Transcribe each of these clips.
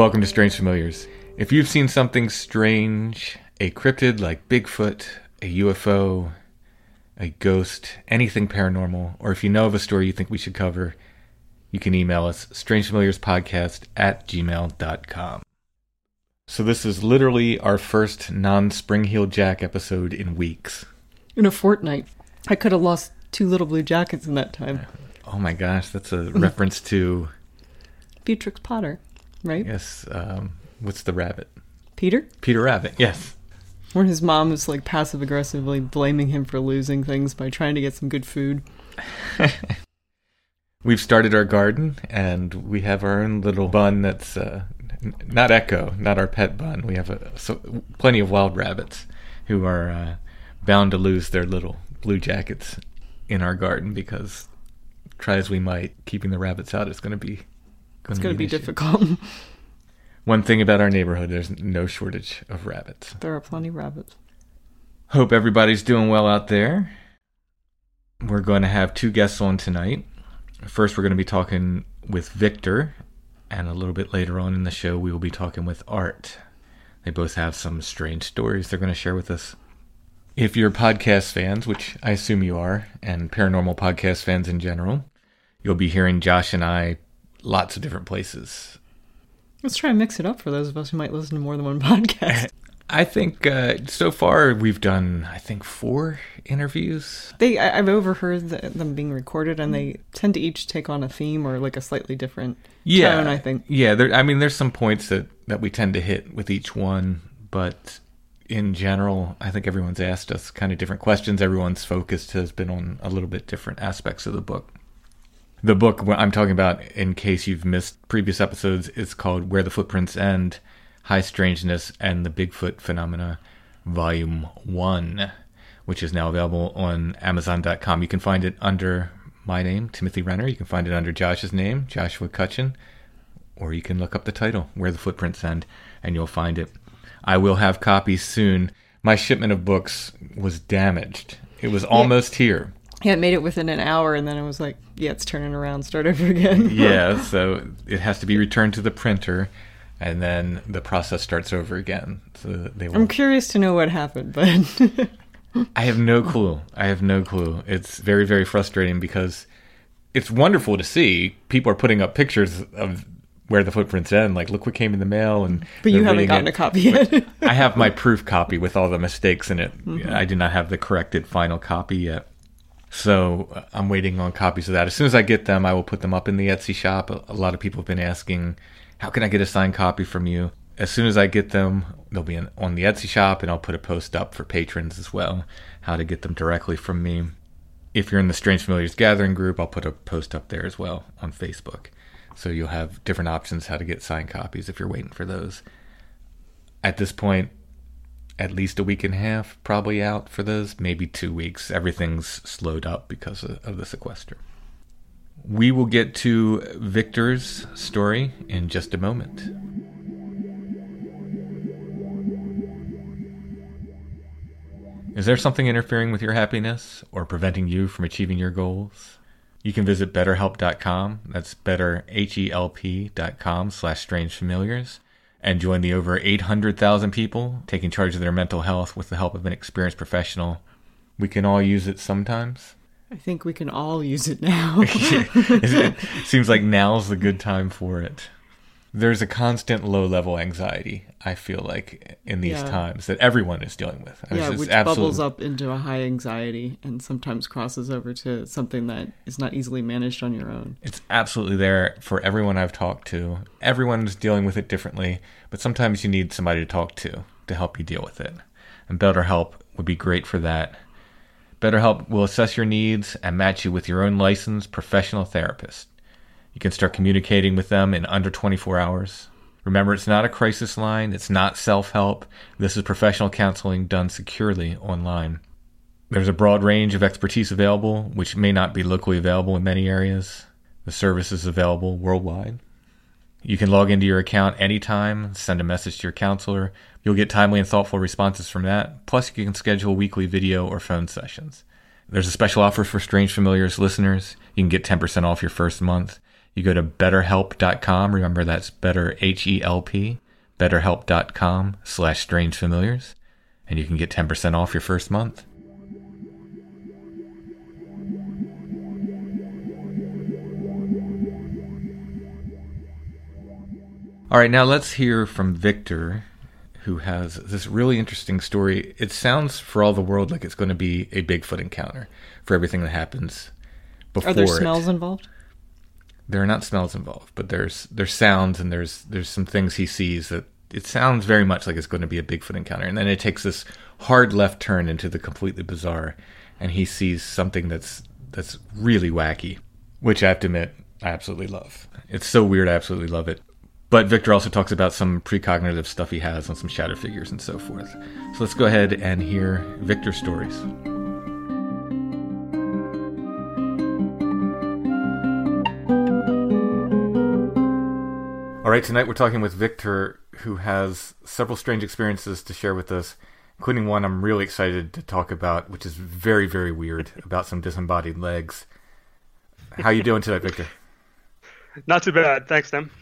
Welcome to Strange Familiars. If you've seen something strange, a cryptid like Bigfoot, a UFO, a ghost, anything paranormal, or if you know of a story you think we should cover, you can email us strangefamiliarspodcast at gmail.com. So this is literally our first non-Spring Heel Jack episode in weeks. In a fortnight. I could have lost two little blue jackets in that time. Oh my gosh, that's a reference to Beatrix Potter, right? yes, um, what's the rabbit? Peter? Peter Rabbit. Yes. Where his mom is like passive aggressively blaming him for losing things by trying to get some good food. We've started our garden, and we have our own little bun that's uh, n- not Echo, not our pet bun. We have a, so, plenty of wild rabbits who are uh, bound to lose their little blue jackets in our garden because, try as we might, keeping the rabbits out is going to be It's going to be issue. difficult. One thing about our neighborhood, there's no shortage of rabbits. there are plenty of rabbits. Hope everybody's doing well out there. We're going to have two guests on tonight. First, we're going to be talking with Victor, and a little bit later on in the show, we will be talking with Art. They both have some strange stories they're going to share with us. If you're podcast fans, which I assume you are, and paranormal podcast fans in general, you'll be hearing Josh and I lots of different places. Let's try and mix it up for those of us who might listen to more than one podcast. I think uh, so far we've done, I think, four interviews. They, I, I've overheard the, them being recorded, and they tend to each take on a theme or like a slightly different yeah, tone. I think. Yeah, there, I mean, there's some points that that we tend to hit with each one, but in general, I think everyone's asked us kind of different questions. Everyone's focus has been on a little bit different aspects of the book. The book I'm talking about, in case you've missed previous episodes, is called "Where the Footprints End: High Strangeness and the Bigfoot Phenomena," Volume One, which is now available on Amazon.com. You can find it under my name, Timothy Renner. You can find it under Josh's name, Joshua Cutchin or you can look up the title, Where the Footprints End, and you'll find it. I will have copies soon. My shipment of books was damaged. It was almost here. Yeah, it made it within an hour, and then it was like, yeah, it's turning around, start over again. Yeah, so it has to be returned to the printer, and then the process starts over again. So they I'm curious to know what happened, but I have no clue. I have no clue. It's very, very frustrating because it's wonderful to see people are putting up pictures of where the footprints end. Like, look what came in the mail, and but you haven't gotten it. a copy yet. I have my proof copy with all the mistakes in it. Mm-hmm. I do not have the corrected final copy yet. So uh, I'm waiting on copies of that. As soon as I get them, I will put them up in the Etsy shop. A, lot of people have been asking, how can I get a signed copy from you? As soon as I get them, they'll be in, on the Etsy shop, and I'll put a post up for patrons as well, how to get them directly from me. If you're in the Strange Familiars Gathering group, I'll put a post up there as well on Facebook. So you'll have different options how to get signed copies if you're waiting for those. At this point, at least a week and a half probably out for those, maybe two weeks. Everything's slowed up because of, of the sequester. We will get to Victor's story in just a moment. Is there something interfering with your happiness or preventing you from achieving your goals? You can visit betterhelp.com, that's betterhelp.com slash strange familiars, and join the over 800,000 people taking charge of their mental health with the help of an experienced professional. We can all use it sometimes. I think we can all use it now. it seems like now's the good time for it. There's a constant low level anxiety, I feel like, in these Yeah. times that everyone is dealing with. I yeah, which absolute- bubbles up into a high anxiety and sometimes crosses over to something that is not easily managed on your own. It's absolutely there for everyone I've talked to. Everyone's dealing with it differently, but sometimes you need somebody to talk to to help you deal with it. And BetterHelp would be great for that. BetterHelp will assess your needs and match you with your own licensed professional therapist. You can start communicating with them in under 24 hours. Remember, it's not a crisis line, it's not self help. This is professional counseling done securely online. There's a broad range of expertise available, which may not be locally available in many areas. The service is available worldwide. You can log into your account anytime, send a message to your counselor. You'll get timely and thoughtful responses from that. Plus, you can schedule weekly video or phone sessions. There's a special offer for Strange Familiars listeners. You can get 10% off your first month. You go to betterhelp.com. Remember, that's better, H E L P, betterhelp.com slash strange familiars. And you can get 10% off your first month. All right, now let's hear from Victor, who has this really interesting story. It sounds, for all the world, like it's going to be a Bigfoot encounter for everything that happens before Are there it. smells involved? There are not smells involved, but there's there's sounds and there's there's some things he sees that it sounds very much like it's going to be a Bigfoot encounter, and then it takes this hard left turn into the completely bizarre, and he sees something that's that's really wacky, which I have to admit I absolutely love. It's so weird, I absolutely love it. But Victor also talks about some precognitive stuff he has on some shadow figures and so forth. So let's go ahead and hear Victor's stories. All right, tonight we're talking with Victor, who has several strange experiences to share with us, including one I'm really excited to talk about, which is very, very weird, about some disembodied legs. How you doing tonight, Victor? Not too bad, thanks, Tim.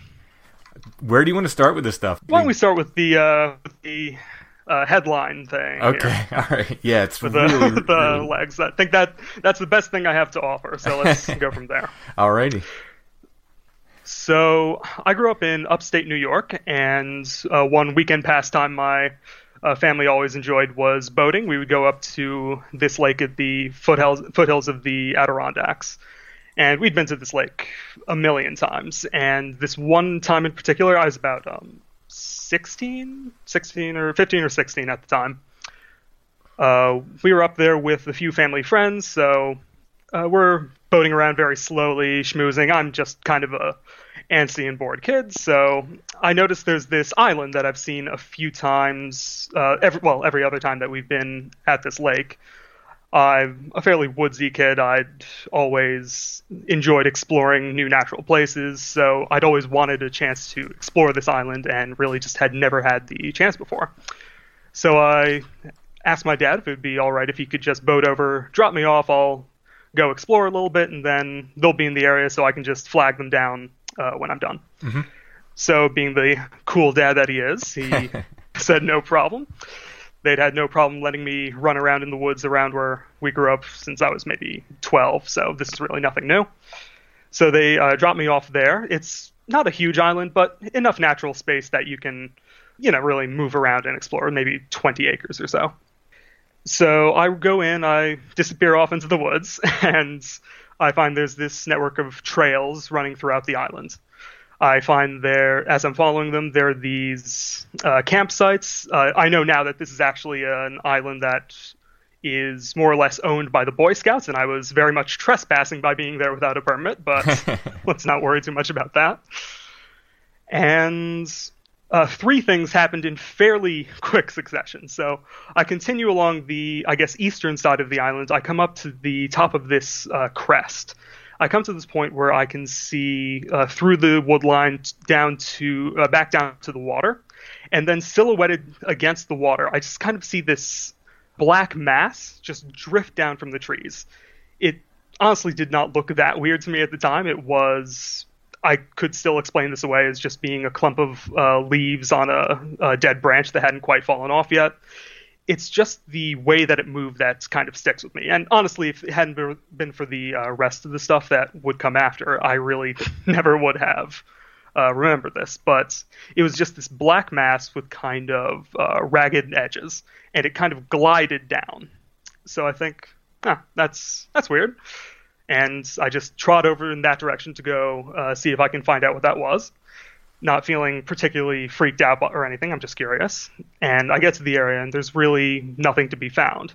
Where do you want to start with this stuff? Why don't we start with the uh, the uh, headline thing? Okay, here, all right. Yeah, it's with the, really, the really... legs. I think that that's the best thing I have to offer. So let's go from there. Alrighty. So I grew up in upstate New York, and uh, one weekend pastime my uh, family always enjoyed was boating. We would go up to this lake at the foothills foothills of the Adirondacks, and we'd been to this lake a million times. And this one time in particular, I was about um, 16, 16 or 15 or 16 at the time. Uh, we were up there with a few family friends, so uh, we're boating around very slowly, schmoozing. I'm just kind of a antsy and bored kid, so I noticed there's this island that I've seen a few times. Uh, every well, every other time that we've been at this lake. I'm a fairly woodsy kid. I'd always enjoyed exploring new natural places, so I'd always wanted a chance to explore this island and really just had never had the chance before. So I asked my dad if it would be all right if he could just boat over, drop me off. I'll go explore a little bit, and then they'll be in the area so I can just flag them down uh, when I'm done. So, being the cool dad that he is, he said no problem. They'd had no problem letting me run around in the woods around where we grew up since I was maybe 12, so this is really nothing new. So they uh, dropped me off there. It's not a huge island, but enough natural space that you can, you know, really move around and explore, maybe 20 acres or so. So I go in, I disappear off into the woods, and I find there's this network of trails running throughout the island. I find there, as I'm following them, there are these uh, campsites. Uh, I know now that this is actually an island that is more or less owned by the Boy Scouts, and I was very much trespassing by being there without a permit, but let's not worry too much about that. And uh, three things happened in fairly quick succession. So I continue along the, I guess, eastern side of the island. I come up to the top of this uh, crest. I come to this point where I can see uh, through the wood line down to uh, back down to the water, and then silhouetted against the water, I just kind of see this black mass just drift down from the trees. It honestly did not look that weird to me at the time. It was. I could still explain this away as just being a clump of uh, leaves on a, a dead branch that hadn't quite fallen off yet it's just the way that it moved that kind of sticks with me. And honestly, if it hadn't been for the uh, rest of the stuff that would come after, I really never would have uh, remembered this. But it was just this black mass with kind of uh, ragged edges, and it kind of glided down. So I think, ah, that's that's weird. And I just trot over in that direction to go uh, see if I can find out what that was not feeling particularly freaked out or anything. I'm just curious. And I get to the area, and there's really nothing to be found.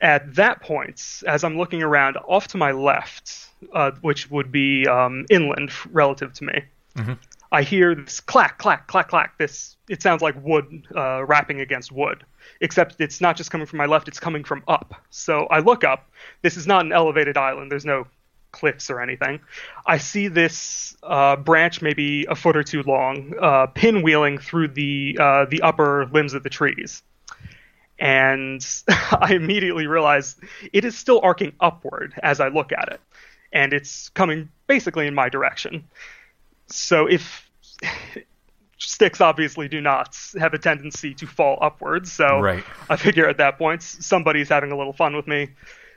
At that point, as I'm looking around, off to my left, uh, which would be um, inland relative to me, mm-hmm. I hear this clack, clack, clack, clack. This it sounds like wood uh, rapping against wood, except it's not just coming from my left; it's coming from up. So I look up. This is not an elevated island. There's no cliffs or anything. I see this uh, branch, maybe a foot or two long, uh, pinwheeling through the uh, the upper limbs of the trees, and I immediately realize it is still arcing upward as I look at it, and it's coming basically in my direction. So if sticks obviously do not have a tendency to fall upwards, so right. I figure at that point somebody's having a little fun with me.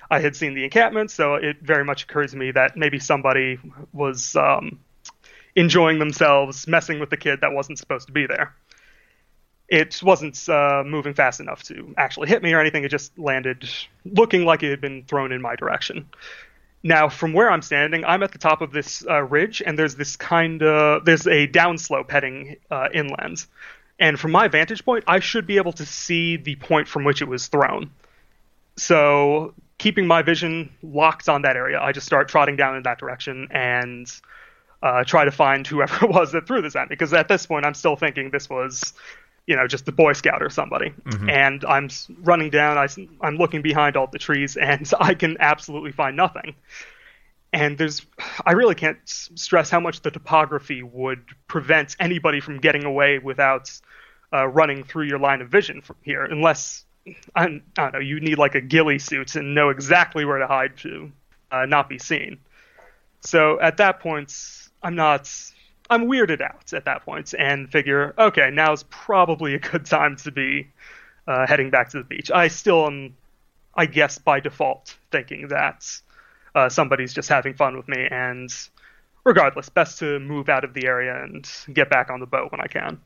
I had seen the encampment, so it very much occurs to me that maybe somebody was um, enjoying themselves, messing with the kid that wasn't supposed to be there. It wasn't uh, moving fast enough to actually hit me or anything. It just landed looking like it had been thrown in my direction. Now, from where I'm standing, I'm at the top of this uh, ridge, and there's this kind of there's a downslope heading uh, inland. And from my vantage point, I should be able to see the point from which it was thrown. So keeping my vision locked on that area, I just start trotting down in that direction and uh, try to find whoever it was that threw this at me. Because at this point, I'm still thinking this was, you know, just the Boy Scout or somebody. Mm-hmm. And I'm running down. I, I'm looking behind all the trees, and I can absolutely find nothing. And there's, I really can't stress how much the topography would prevent anybody from getting away without uh, running through your line of vision from here, unless I, I don't know, you need like a ghillie suit and know exactly where to hide to uh, not be seen. So at that point, I'm not. I'm weirded out at that point and figure, okay, now's probably a good time to be uh, heading back to the beach. I still am, I guess, by default, thinking that uh, somebody's just having fun with me, and regardless, best to move out of the area and get back on the boat when I can.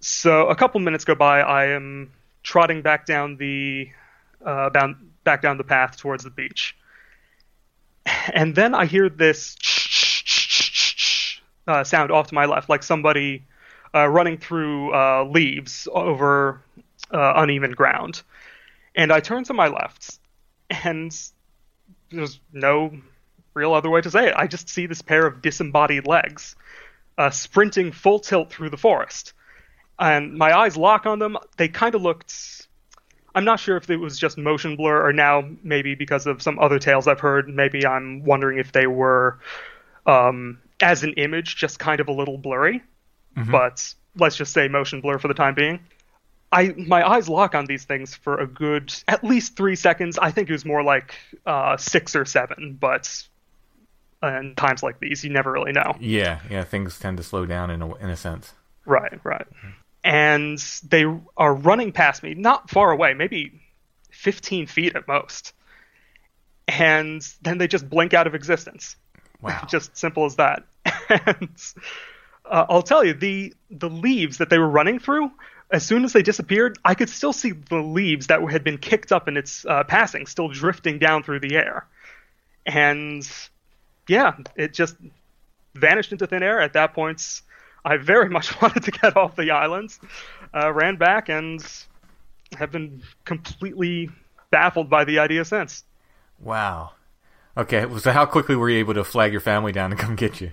So a couple minutes go by. I am trotting back down the uh, bound, back down the path towards the beach. And then I hear this uh, sound off to my left, like somebody uh, running through uh, leaves over uh, uneven ground. And I turn to my left, and there's no real other way to say it. I just see this pair of disembodied legs uh, sprinting full tilt through the forest and my eyes lock on them. They kind of looked. I'm not sure if it was just motion blur or now maybe because of some other tales I've heard. Maybe I'm wondering if they were, um, as an image, just kind of a little blurry. Mm-hmm. But let's just say motion blur for the time being. I my eyes lock on these things for a good at least three seconds. I think it was more like uh, six or seven, but in times like these, you never really know. Yeah, yeah, things tend to slow down in a in a sense. Right, right and they are running past me, not far away, maybe 15 feet at most. And then they just blink out of existence. Wow. just simple as that. and uh, I'll tell you, the the leaves that they were running through, as soon as they disappeared, I could still see the leaves that had been kicked up in its uh, passing, still drifting down through the air. And yeah, it just vanished into thin air. At that point, I very much wanted to get off the island, uh, ran back, and have been completely baffled by the idea since. Wow. Okay, so how quickly were you able to flag your family down and come get you?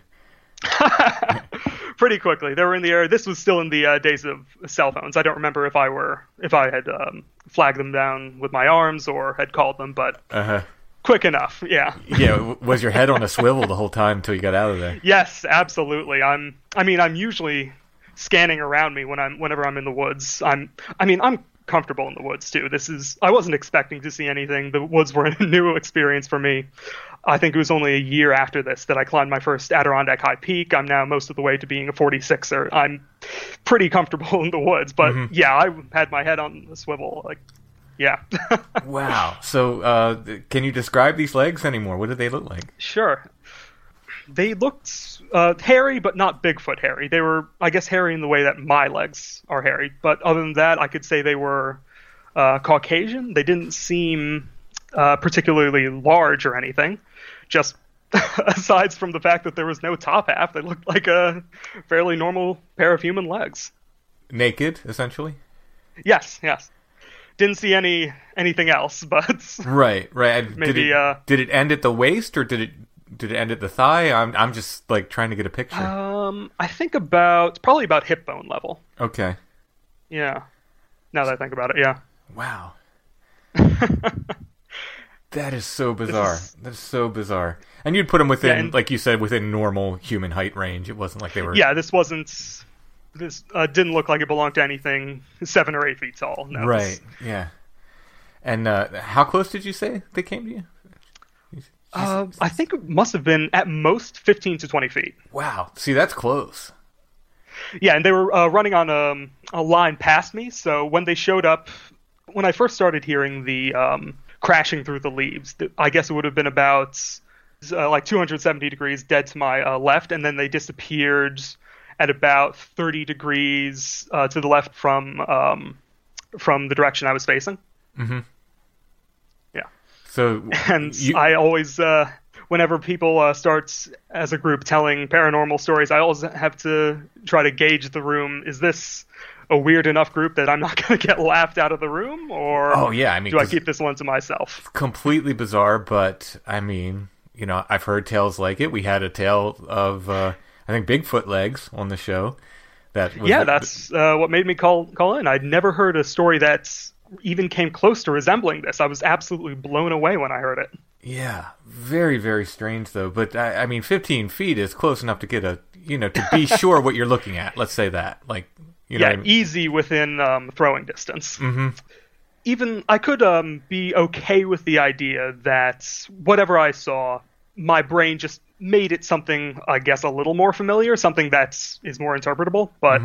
Pretty quickly. They were in the air. This was still in the uh, days of cell phones. I don't remember if I were if I had um, flagged them down with my arms or had called them, but uh-huh quick enough. Yeah. yeah. Was your head on a swivel the whole time until you got out of there? Yes, absolutely. I'm. I mean, I'm usually scanning around me when I'm whenever I'm in the woods. I'm. I mean, I'm comfortable in the woods too. This is I wasn't expecting to see anything. The woods were a new experience for me. I think it was only a year after this that I climbed my first Adirondack High Peak. I'm now most of the way to being a 46er. I'm pretty comfortable in the woods, but yeah, I had my head on the swivel. Like, yeah, Wow. So, uh, can you describe these legs anymore? What do they look like? sure. They looked uh, hairy, but not Bigfoot hairy. They were, I guess, hairy in the way that my legs are hairy. But other than that, I could say they were uh, Caucasian. They didn't seem uh, particularly large or anything. Just aside from the fact that there was no top half, they looked like a fairly normal pair of human legs. Naked, essentially. Yes, yes. Didn't see any anything else, but Right, right. did Maybe, it, uh, did it end at the waist or did it did it end at the thigh? I'm I'm just like trying to get a picture. um, I think about it's probably about hip bone level. okay. Yeah. Now that I think about it, yeah. Wow. that is so bizarre. is- That is so bizarre. And you'd put them within, Yeah, and- like you said, within normal human height range. It wasn't like they were. Yeah, this wasn't. This uh, didn't look like it belonged to anything seven or eight feet tall. No, Right. Yeah. And uh, how close did you say they came to you? Uh, I think it must have been at most fifteen to twenty feet. Wow. See, that's close. Yeah, and they were uh, running on um, a line past me. So when they showed up, when I first started hearing the um, crashing through the leaves, I guess it would have been about uh, like 270 degrees dead to my uh, left, and then they disappeared at about 30 degrees uh, to the left from um, from the direction I was facing. Mhm. So and you, I always. Uh, Whenever people uh, start as a group telling paranormal stories, I always have to try to gauge the room. Is this a weird enough group that I'm not going to get laughed out of the room, or Oh, yeah, I mean, do I keep this one to myself? completely bizarre, but I mean, you know, I've heard tales like it. We had a tale of, uh, I think, Bigfoot legs on the show. That was Yeah, that's uh, what made me call call in. I'd never heard a story that even came close to resembling this. I was absolutely blown away when I heard it. yeah, very very strange though. But I, I mean, 15 feet is close enough to get a, you know, to be sure what you're looking at. Let's say that, like, you know, yeah, what I mean? easy within um, throwing distance. Mm-hmm. Even I could um, be okay with the idea that whatever I saw, my brain just made it something, I guess, a little more familiar, something that is more interpretable. But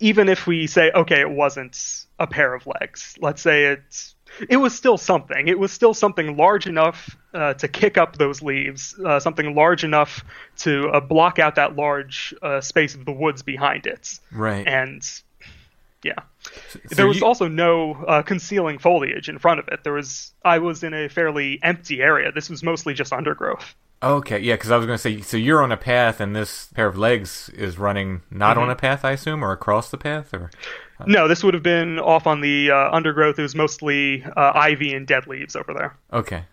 even if we say, okay, it wasn't a pair of legs, let's say it's it was still something. It was still something large enough uh, to kick up those leaves, uh, something large enough to uh, block out that large uh, space of the woods behind it. right. And yeah, So there was you- also no uh, concealing foliage in front of it. There was I was in a fairly empty area. This was mostly just undergrowth. Okay, yeah, because I was going to say, so you're on a path, and this pair of legs is running not Mm-hmm. on a path, I assume, or across the path, or No, this would have been off on the uh, undergrowth. It was mostly uh, ivy and dead leaves over there. okay,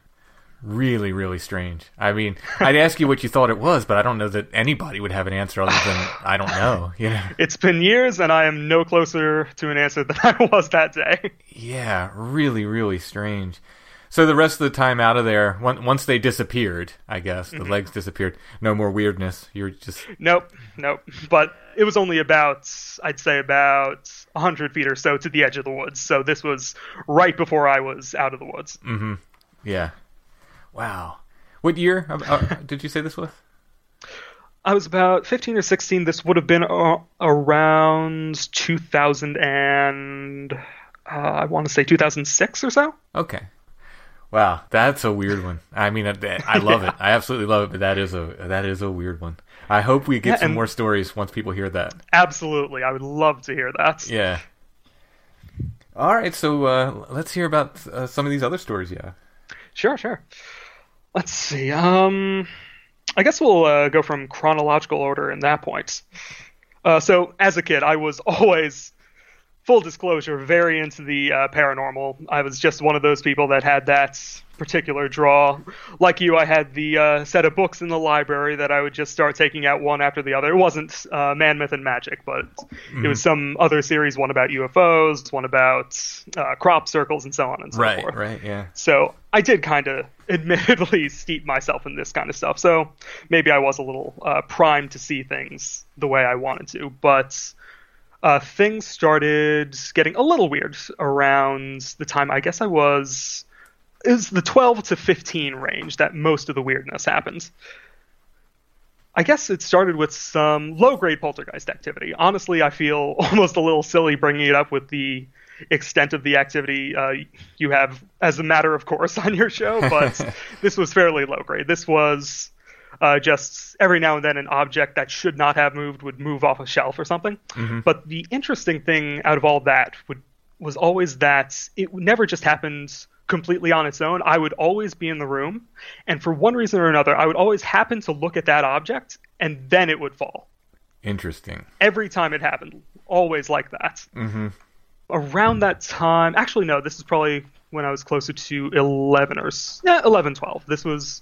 really, really strange. I mean, I'd ask you what you thought it was, but I don't know that anybody would have an answer other than I don't know. You know? It's been years, and I am no closer to an answer than I was that day. Yeah, really, really strange. So the rest of the time out of there, once they disappeared, I guess Mm-hmm. the legs disappeared. No more weirdness. You're just Nope, nope. But it was only about, I'd say, about 100 feet or so to the edge of the woods. So this was right before I was out of the woods. yeah. Wow. What year uh, uh, did you say this was? I was about 15 or 16. This would have been uh, around 2000 and uh, I want to say 2006 or so. Okay. Wow, that's a weird one. I mean, I, love it. I absolutely love it, but that is a that is a weird one. I hope we get Yeah, some more stories once people hear that. Absolutely, I would love to hear that. Yeah. All right, so uh, let's hear about uh, some of these other stories. Yeah. Sure, sure. Let's see. Um, I guess we'll uh, go from chronological order in that point. Uh, so, as a kid, I was always, full disclosure, very into the uh, paranormal. I was just one of those people that had that particular draw. Like you, I had the uh, set of books in the library that I would just start taking out one after the other. It wasn't uh, Man, Myth, and Magic, but it was some other series, one about UFOs, one about uh, crop circles, and so on and so Right. forth. Right. Yeah. So I did kind of admittedly steep myself in this kind of stuff. So maybe I was a little uh, primed to see things the way I wanted to. But uh, things started getting a little weird around the time I guess I was is the 12 to 15 range that most of the weirdness happens. I guess it started with some low grade poltergeist activity. Honestly, I feel almost a little silly bringing it up with the extent of the activity uh, you have as a matter of course on your show, but this was fairly low grade. This was uh, just every now and then an object that should not have moved would move off a shelf or something. Mm-hmm. But the interesting thing out of all that would was always that it never just happened completely on its own. I would always be in the room, and for one reason or another, I would always happen to look at that object, and then it would fall. Interesting. Every time it happened, always like that. Mm-hmm. Around that time, actually, no, this is probably when I was closer to 11 or yeah, 11, 12. This was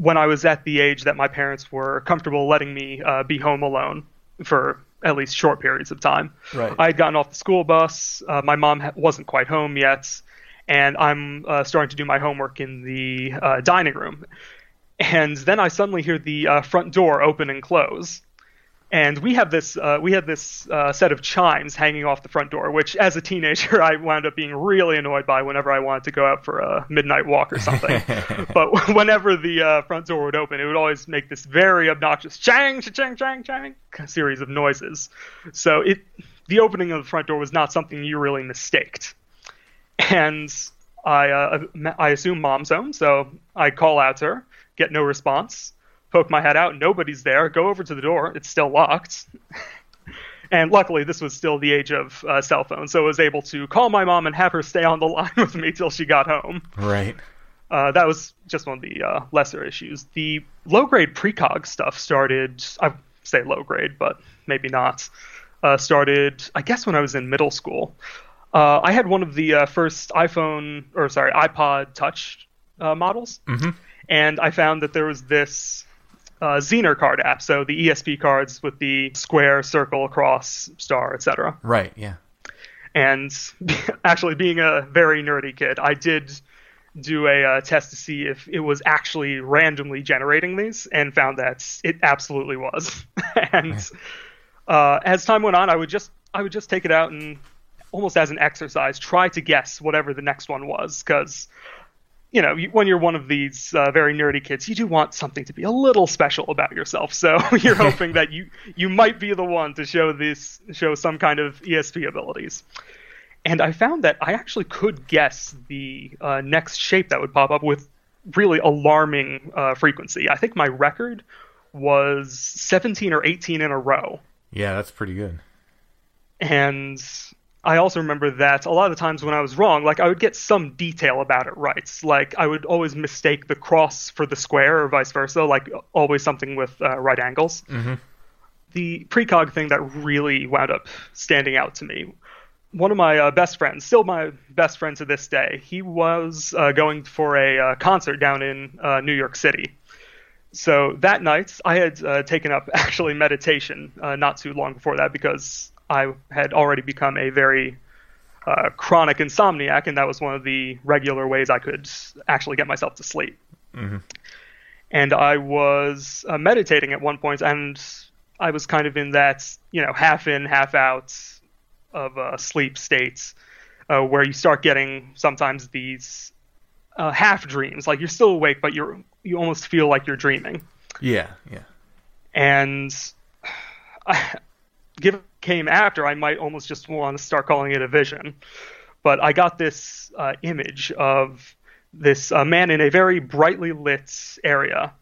when I was at the age that my parents were comfortable letting me uh, be home alone for at least short periods of time. Right. I had gotten off the school bus. Uh, my mom ha- wasn't quite home yet, and I'm uh, starting to do my homework in the uh, dining room. And then I suddenly hear the uh, front door open and close. And we have this uh, we had this uh, set of chimes hanging off the front door, which as a teenager I wound up being really annoyed by whenever I wanted to go out for a midnight walk or something. but whenever the uh, front door would open, it would always make this very obnoxious chang chang chang chang series of noises. So it the opening of the front door was not something you really mistaked. And I uh, I assume mom's home, so I call out to her, get no response poke my head out. Nobody's there. Go over to the door. It's still locked. and luckily, this was still the age of uh, cell phones, so I was able to call my mom and have her stay on the line with me till she got home. Right. Uh, that was just one of the uh, lesser issues. The low grade precog stuff started, I say low grade, but maybe not. Uh, started, I guess, when I was in middle school. Uh, I had one of the uh, first iPhone, or sorry, iPod Touch uh, models, mm-hmm. and I found that there was this uh, Zener card app, so the ESP cards with the square, circle, cross, star, etc. Right. Yeah. And actually, being a very nerdy kid, I did do a uh, test to see if it was actually randomly generating these, and found that it absolutely was. and uh, as time went on, I would just I would just take it out and almost as an exercise try to guess whatever the next one was because you know, when you're one of these uh, very nerdy kids, you do want something to be a little special about yourself. So you're hoping that you you might be the one to show this show some kind of ESP abilities. And I found that I actually could guess the uh, next shape that would pop up with really alarming uh, frequency. I think my record was 17 or 18 in a row. Yeah, that's pretty good. And I also remember that a lot of the times when I was wrong, like I would get some detail about it right. Like I would always mistake the cross for the square or vice versa, like always something with uh, right angles. Mm-hmm. The precog thing that really wound up standing out to me. One of my uh, best friends, still my best friend to this day, he was uh, going for a uh, concert down in uh, New York City. So that night, I had uh, taken up actually meditation not too long before that because I had already become a very uh, chronic insomniac, and that was one of the regular ways I could actually get myself to sleep. Mm-hmm. And I was uh, meditating at one point, and I was kind of in that, you know, half in, half out of uh, sleep states, uh, where you start getting sometimes these uh, half dreams, like you're still awake, but you're you almost feel like you're dreaming. Yeah, yeah. And I, given came after, I might almost just want to start calling it a vision. But I got this uh, image of this uh, man in a very brightly lit area.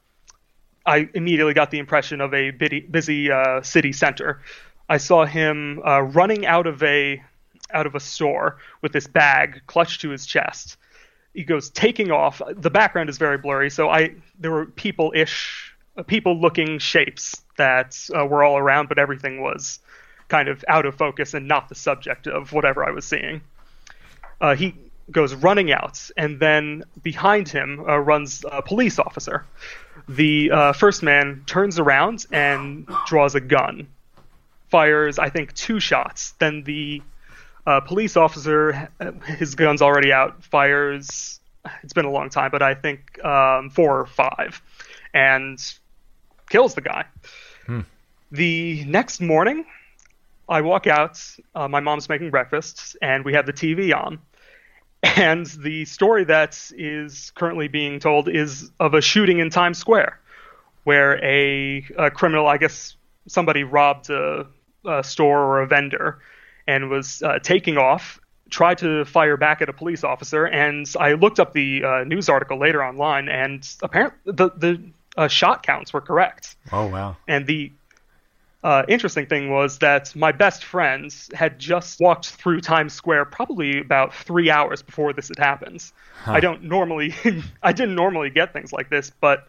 I immediately got the impression of a busy, uh, city center. I saw him uh, running out of a out of a store with this bag clutched to his chest. He goes taking off. The background is very blurry, so I there were people ish, people looking shapes that uh, were all around, but everything was kind of out of focus and not the subject of whatever I was seeing. Uh, he goes running out, and then behind him uh, runs a police officer. The uh, first man turns around and draws a gun, fires, I think, two shots. Then the uh, police officer, his gun's already out, fires. It's been a long time, but I think um, four or five, and kills the guy. Hmm. The next morning, I walk out. Uh, my mom's making breakfast, and we have the TV on. And the story that is currently being told is of a shooting in Times Square, where a, a criminal, I guess somebody robbed a, a, store or a vendor and was uh, taking off, tried to fire back at a police officer. And I looked up the uh, news article later online, and apparently the, the uh, shot counts were correct. Oh, wow. And the uh, interesting thing was that my best friends had just walked through Times Square probably about three hours before this had happened. Huh. I don't normally, I didn't normally get things like this, but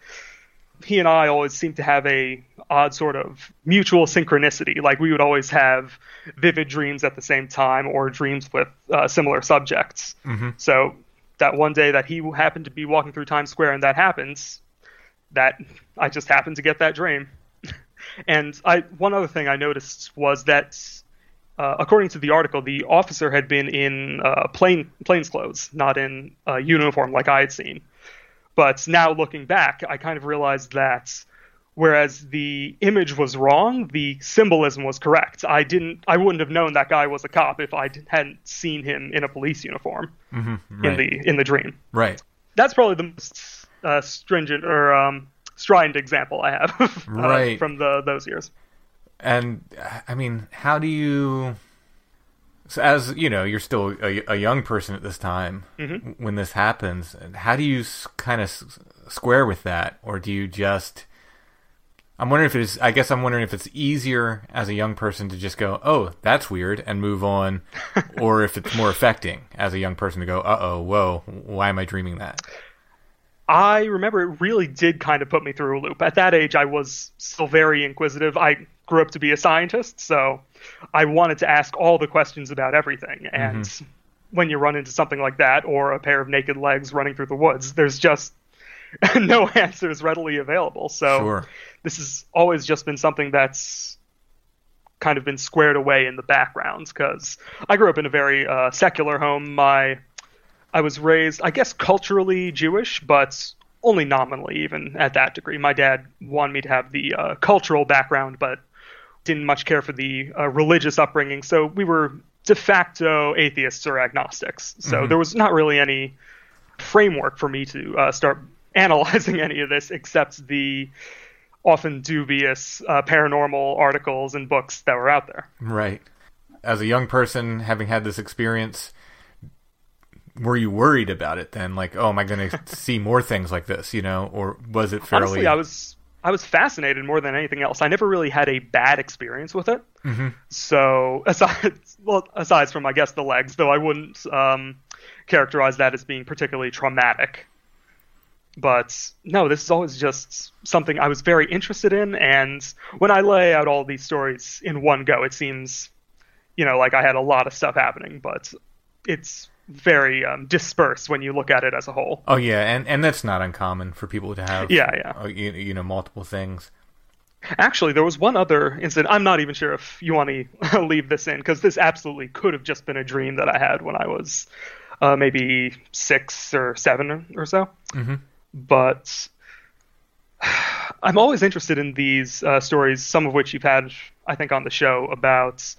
he and I always seemed to have a odd sort of mutual synchronicity. Like we would always have vivid dreams at the same time, or dreams with uh, similar subjects. Mm-hmm. So that one day that he happened to be walking through Times Square and that happens, that I just happened to get that dream. And I one other thing I noticed was that, uh, according to the article, the officer had been in uh, plain plains clothes, not in uh, uniform like I had seen. But now looking back, I kind of realized that whereas the image was wrong, the symbolism was correct. I didn't, I wouldn't have known that guy was a cop if I hadn't seen him in a police uniform mm-hmm, right. in the in the dream. Right. That's probably the most uh, stringent or um, strident example I have uh, right. from the those years. And I mean, how do you? So as you know, you're still a, a young person at this time mm-hmm. when this happens. How do you kind of square with that, or do you just? I'm wondering if it's. I guess I'm wondering if it's easier as a young person to just go, "Oh, that's weird," and move on, or if it's more affecting as a young person to go, "Uh oh, whoa, why am I dreaming that?" I remember it really did kind of put me through a loop. At that age, I was still very inquisitive. I grew up to be a scientist, so I wanted to ask all the questions about everything. And mm-hmm. when you run into something like that, or a pair of naked legs running through the woods, there's just no answers readily available. So sure. this has always just been something that's kind of been squared away in the background because I grew up in a very uh, secular home. My I was raised, I guess, culturally Jewish, but only nominally, even at that degree. My dad wanted me to have the uh, cultural background, but didn't much care for the uh, religious upbringing. So we were de facto atheists or agnostics. So mm-hmm. there was not really any framework for me to uh, start analyzing any of this except the often dubious uh, paranormal articles and books that were out there. Right. As a young person, having had this experience, were you worried about it then? Like, oh, am I going to see more things like this? You know, or was it fairly? Honestly, I was I was fascinated more than anything else. I never really had a bad experience with it. Mm-hmm. So aside, well, aside from I guess the legs, though I wouldn't um, characterize that as being particularly traumatic. But no, this is always just something I was very interested in, and when I lay out all these stories in one go, it seems, you know, like I had a lot of stuff happening. But it's very um, dispersed when you look at it as a whole. Oh yeah, and and that's not uncommon for people to have. Yeah, yeah. Uh, you, you, know, multiple things. Actually, there was one other incident. I'm not even sure if you want to leave this in because this absolutely could have just been a dream that I had when I was uh, maybe six or seven or, so. Mm-hmm. But I'm always interested in these uh, stories, some of which you've had, I think, on the show about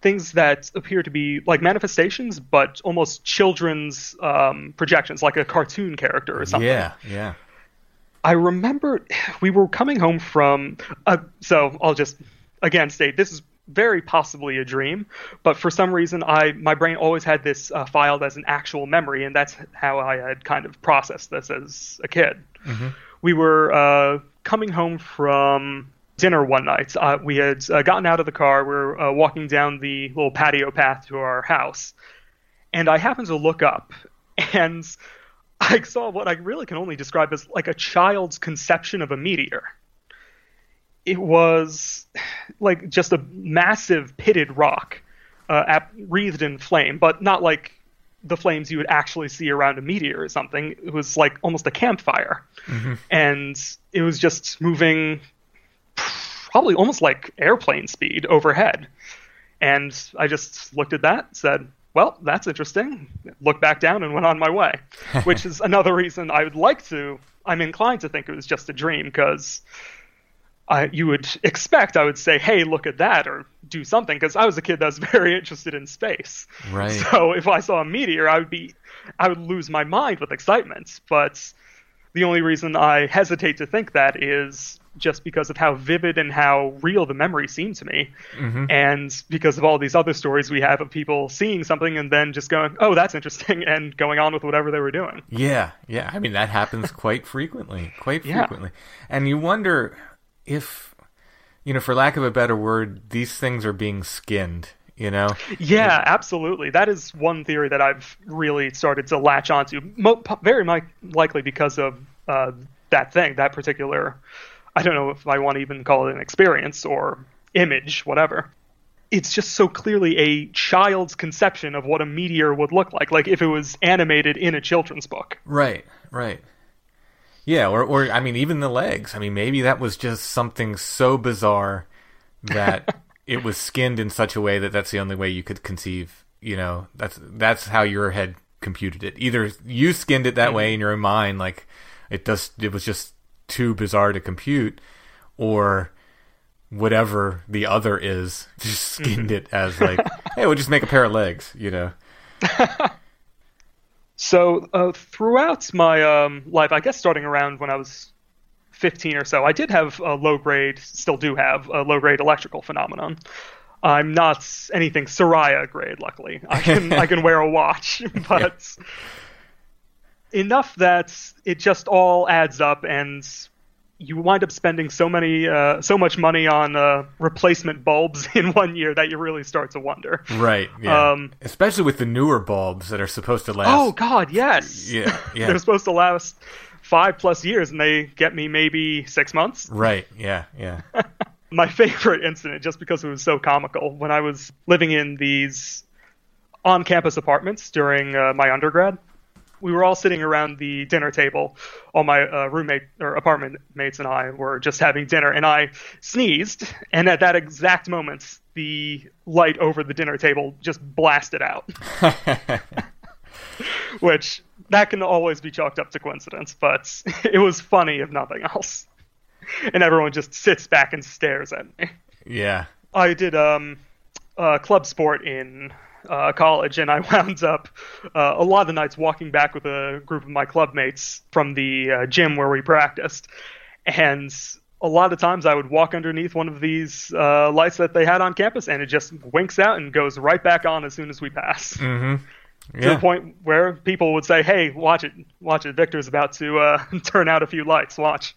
things that appear to be like manifestations, but almost children's um, projections, like a cartoon character or something. Yeah, yeah. I remember we were coming home from. Uh, so I'll just again state this is very possibly a dream, but for some reason I my brain always had this uh, filed as an actual memory, and that's how I had kind of processed this as a kid. Mm-hmm. We were uh, coming home from dinner one night. Uh, we had uh, gotten out of the car. We were uh, walking down the little patio path to our house, and I happened to look up, and I saw what I really can only describe as like a child's conception of a meteor. It was like just a massive pitted rock, uh, wreathed in flame, but not like the flames you would actually see around a meteor or something. It was like almost a campfire. Mm-hmm. And it was just moving probably almost like airplane speed overhead. And I just looked at that, said, well, that's interesting. Looked back down and went on my way, which is another reason I would like to. I'm inclined to think it was just a dream because I, you would expect I would say, "Hey, look at that," or do something because I was a kid that was very interested in space. Right. So if I saw a meteor, I would be, I would lose my mind with excitement. But the only reason I hesitate to think that is just because of how vivid and how real the memory seemed to me, and because of all these other stories we have of people seeing something and then just going, "Oh, that's interesting," and going on with whatever they were doing. Yeah, yeah. I mean, that happens quite frequently, quite Yeah. frequently. And you wonder if, you know, for lack of a better word, these things are being skinned. You know, Yeah, absolutely. That is one theory that I've really started to latch onto, Mo- very mi- likely because of uh, that thing, that particular. I don't know if I want to even call it an experience or image, whatever. It's just so clearly a child's conception of what a meteor would look like, like if it was animated in a children's book. right, right. Yeah, or, or I mean, even the legs. I mean, maybe that was just something so bizarre that it was skinned in such a way that that's the only way you could conceive. You know, that's that's how your head computed it. Either you skinned it that mm-hmm. way in your own mind, like it does. It was just too bizarre to compute, or whatever the other is just skinned it as like, hey, we'll just make a pair of legs. You know. So uh, throughout my um, life, I guess starting around when I was 15 or so, I did have a low grade, still do have a low grade electrical phenomenon. I'm not anything Soraya grade, luckily. I can I can wear a watch, but enough that it just all adds up, and you wind up spending so many uh, so much money on uh, replacement bulbs in one year that you really start to wonder. Right. Yeah. Um, Especially with the newer bulbs that are supposed to last. Oh God, yes. Yeah, yeah. They're supposed to last five plus years, and they get me maybe six months. Right. Yeah. Yeah. My favorite incident, just because it was so comical, when I was living in these on-campus apartments during uh, my undergrad. We were all sitting around the dinner table. All my uh, roommate or apartment mates and I were just having dinner, and I sneezed. And at that exact moment, the light over the dinner table just blasted out. which that can always be chalked up to coincidence, but it was funny if nothing else. And everyone just sits back and stares at me. yeah. I did um, uh, club sport in uh, college, and I wound up uh, a lot of the nights walking back with a group of my club mates from the uh, gym where we practiced. And a lot of times I would walk underneath one of these uh, lights that they had on campus, and it just winks out and goes right back on as soon as we pass to Yeah. the point where people would say, "Hey, watch it, watch it! Victor's about to uh, turn out a few lights. Watch."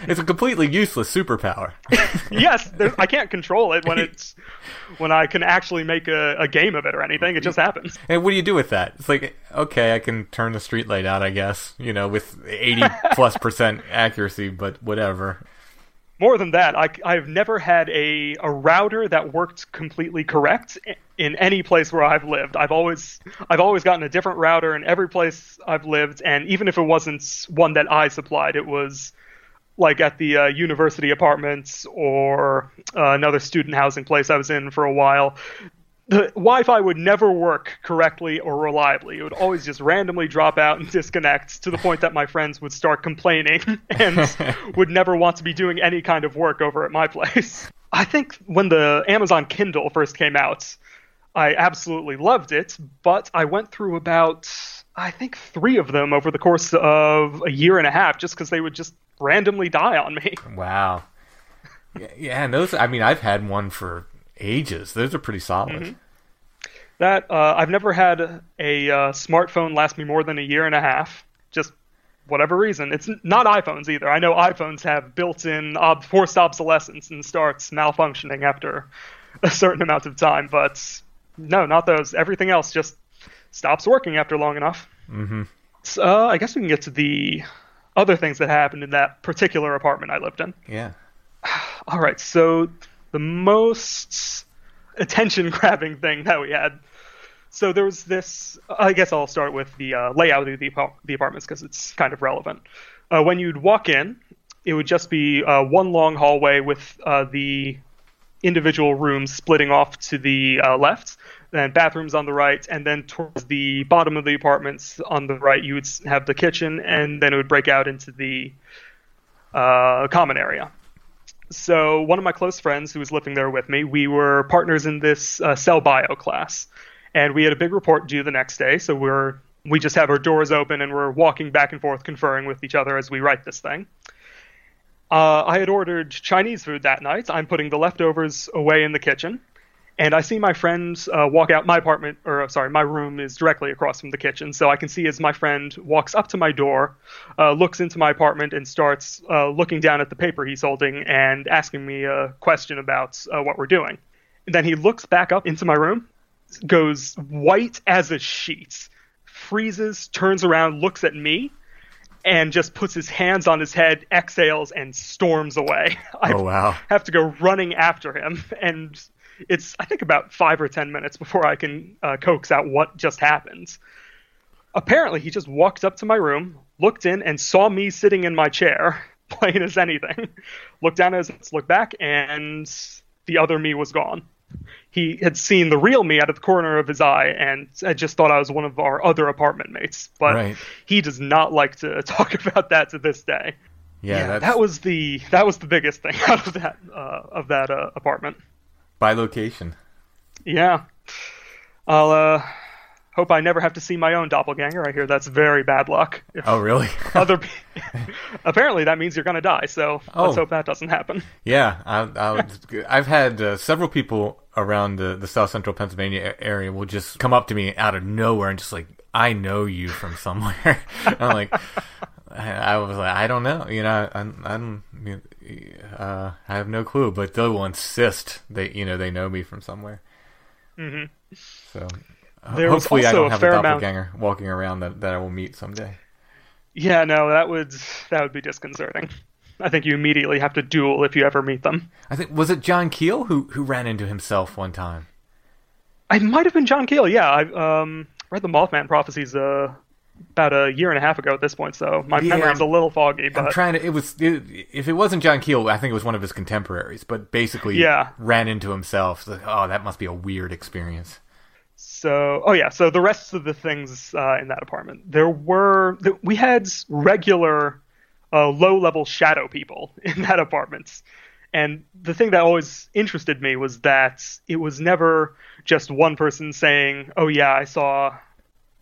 It's a completely useless superpower. yes, I can't control it when it's when I can actually make a, a game of it or anything. It just happens. and what do you do with that? It's like, okay, I can turn the street light out, I guess, you know, with 80 plus percent accuracy, but whatever. More than that, I, I've never had a, a router that worked completely correct in any place where I've lived. I've always I've always gotten a different router in every place I've lived, and even if it wasn't one that I supplied, it was like at the uh, university apartments or uh, another student housing place I was in for a while. The Wi-Fi would never work correctly or reliably. It would always just randomly drop out and disconnect to the point that my friends would start complaining and would never want to be doing any kind of work over at my place. I think when the Amazon Kindle first came out, I absolutely loved it, but I went through about I think three of them over the course of a year and a half just because they would just randomly die on me. Wow. Yeah, and those, I mean, I've had one for ages. Those are pretty solid. That uh, I've never had a uh, smartphone last me more than a year and a half. Just whatever reason. It's not iPhones either. I know iPhones have built-in ob- forced obsolescence and starts malfunctioning after a certain amount of time, but no, not those. Everything else just stops working after long enough. Mm-hmm. So, uh, I guess we can get to the other things that happened in that particular apartment I lived in. Yeah. All right, so the most attention grabbing thing that we had. So there was this. I guess I'll start with the uh, layout of the, the apartments because it's kind of relevant. Uh, when you'd walk in, it would just be uh, one long hallway with uh, the individual rooms splitting off to the uh, left, then bathrooms on the right, and then towards the bottom of the apartments on the right, you would have the kitchen, and then it would break out into the uh, common area. So one of my close friends who was living there with me, we were partners in this uh, cell bio class, and we had a big report due the next day. So we're we just have our doors open and we're walking back and forth, conferring with each other as we write this thing. Uh, I had ordered Chinese food that night. I'm putting the leftovers away in the kitchen, and I see my friend uh, walk out. My apartment, or sorry, my room is directly across from the kitchen, so I can see as my friend walks up to my door, uh, looks into my apartment, and starts uh, looking down at the paper he's holding and asking me a question about uh, what we're doing. And then he looks back up into my room, goes white as a sheet, freezes, turns around, looks at me, and just puts his hands on his head, exhales, and storms away. I Oh, wow. have to go running after him, and it's I think about five or ten minutes before I can uh, coax out what just happened. Apparently, he just walked up to my room, looked in, and saw me sitting in my chair, plain as anything. looked down at his, looked back, and the other me was gone. He had seen the real me out of the corner of his eye and had just thought I was one of our other apartment mates. But Right. he does not like to talk about that to this day. Yeah, that's that was the that was the biggest thing out of that uh, of that uh, apartment. By location. Yeah, I'll uh, hope I never have to see my own doppelganger. I hear that's very bad luck. If Oh, really? other pe- apparently that means you're gonna die. So Oh. let's hope that doesn't happen. Yeah, I, I've had uh, several people around the, the South Central Pennsylvania area will just come up to me out of nowhere and just like, I know you from somewhere. I'm like, I, I was like, I don't know, you know, I, I don't, uh, I have no clue, but they will insist they, you know, they know me from somewhere. Mm-hmm. So uh, There hopefully I don't a have a amount- doppelganger walking around that, that I will meet someday. Yeah, no, that would that would be disconcerting. I think you immediately have to duel if you ever meet them. I think was it John Keel who who ran into himself one time. I might have been John Keel. Yeah, I um, read the Mothman prophecies uh, about a year and a half ago at this point, so my Yeah, memory's a little foggy. But I'm trying to. It was it, if it wasn't John Keel, I think it was one of his contemporaries. But basically, Yeah. ran into himself. Like, oh, that must be a weird experience. So, oh yeah, so the rest of the things uh, in that apartment, there were we had regular uh, low-level shadow people in that apartment, and the thing that always interested me was that it was never just one person saying, "Oh yeah, I saw."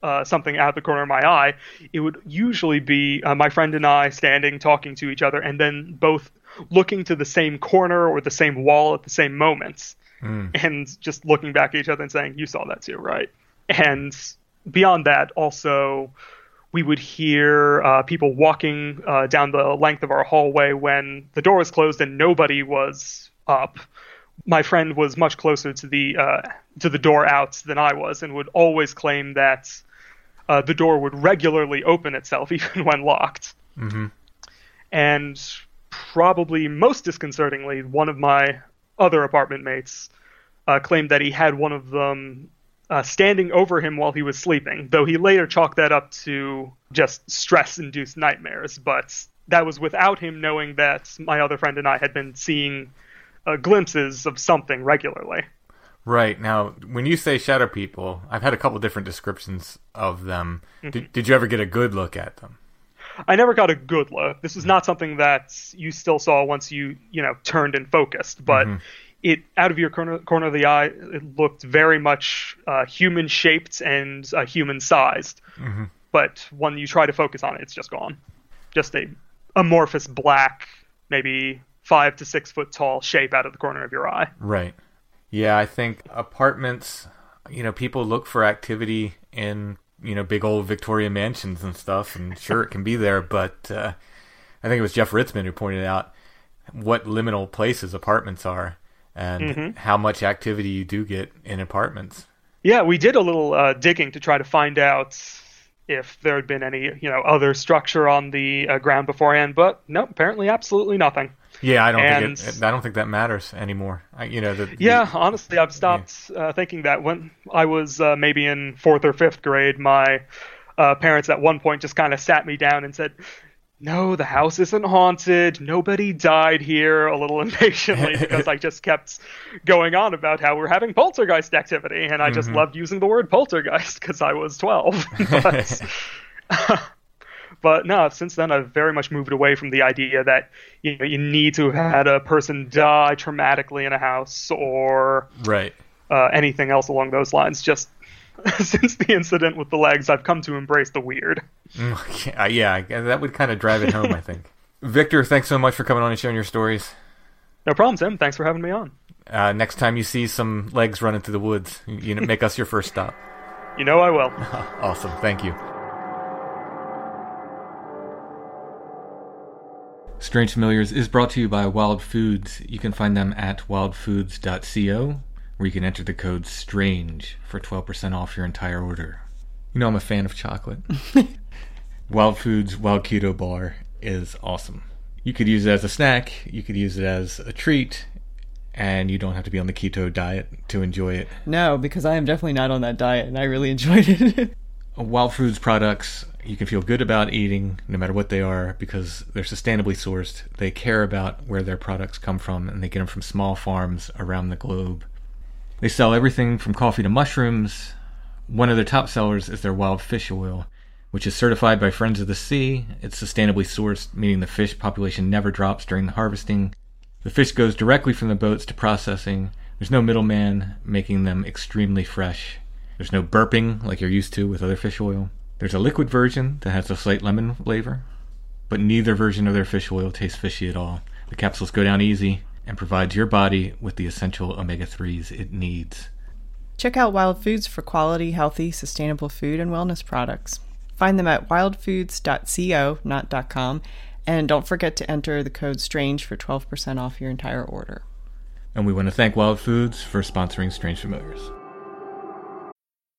Uh, something out of the corner of my eye, it would usually be uh, my friend and I standing talking to each other, and then both looking to the same corner or the same wall at the same moments and just looking back at each other and saying, "You saw that too, right?" And beyond that, also we would hear uh, people walking uh, down the length of our hallway when the door was closed and nobody was up. My friend was much closer to the uh, to the door out than I was, and would always claim that uh, the door would regularly open itself even when locked. And probably most disconcertingly, one of my other apartment mates uh, claimed that he had one of them uh, standing over him while he was sleeping, though he later chalked that up to just stress induced nightmares. But that was without him knowing that my other friend and I had been seeing uh, glimpses of something regularly. Right now, when you say shadow people, I've had a couple different descriptions of them. Mm-hmm. Did, did you ever get a good look at them? I never got a good look. This was not something that you still saw once you, you know, turned and focused, but it out of your corner, corner of the eye, it looked very much uh, human shaped and uh, human sized. But when you try to focus on it, it's just gone. Just a amorphous black, maybe five to six foot tall shape out of the corner of your eye. Right. Yeah, I think apartments, you know, people look for activity in, you know, big old Victorian mansions and stuff, and sure, it can be there, but uh, I think it was Jeff Ritzmann who pointed out what liminal places apartments are and how much activity you do get in apartments. Yeah, we did a little uh, digging to try to find out if there had been any, you know, other structure on the uh, ground beforehand, but no, apparently absolutely nothing. Yeah, I don't And- think it, I don't think that matters anymore. I, you know, the, the- Yeah, honestly, I've stopped uh, thinking that when I was uh, maybe in fourth or fifth grade, my uh, parents at one point just kind of sat me down and said, "No, the house isn't haunted. Nobody died here." A little impatiently because I just kept going on about how we're having poltergeist activity, and I just loved using the word poltergeist because I was twelve. but, But no, since then I've very much moved away from the idea that you know you need to have had a person die traumatically in a house or Right. uh, anything else along those lines. Just since the incident with the legs, I've come to embrace the weird. Yeah, yeah, that would kind of drive it home, I think. Victor, thanks so much for coming on and sharing your stories. No problem, Tim. Thanks for having me on. Uh, next time you see some legs running through the woods, you you know, make us your first stop. You know I will. Awesome. Thank you. Strange Familiars is brought to you by Wild Foods. You can find them at wildfoods.co, where you can enter the code STRANGE for 12% off your entire order. You know, I'm a fan of chocolate. Wild Foods Wild Keto Bar is awesome. You could use it as a snack, you could use it as a treat, and you don't have to be on the keto diet to enjoy it. No, because I am definitely not on that diet, and I really enjoyed it. Wild Foods products you can feel good about eating no matter what they are because they're sustainably sourced. They care about where their products come from and they get them from small farms around the globe. They sell everything from coffee to mushrooms. One of their top sellers is their wild fish oil, which is certified by Friends of the Sea. It's sustainably sourced, meaning the fish population never drops during the harvesting. The fish goes directly from the boats to processing. There's no middleman, making them extremely fresh. There's no burping like you're used to with other fish oil. There's a liquid version that has a slight lemon flavor, but neither version of their fish oil tastes fishy at all. The capsules go down easy and provides your body with the essential omega 3s it needs. Check out Wild Foods for quality, healthy, sustainable food and wellness products. Find them at wildfoods.co, not .com, and don't forget to enter the code STRANGE for 12% off your entire order. And we want to thank Wild Foods for sponsoring Strange Familiars.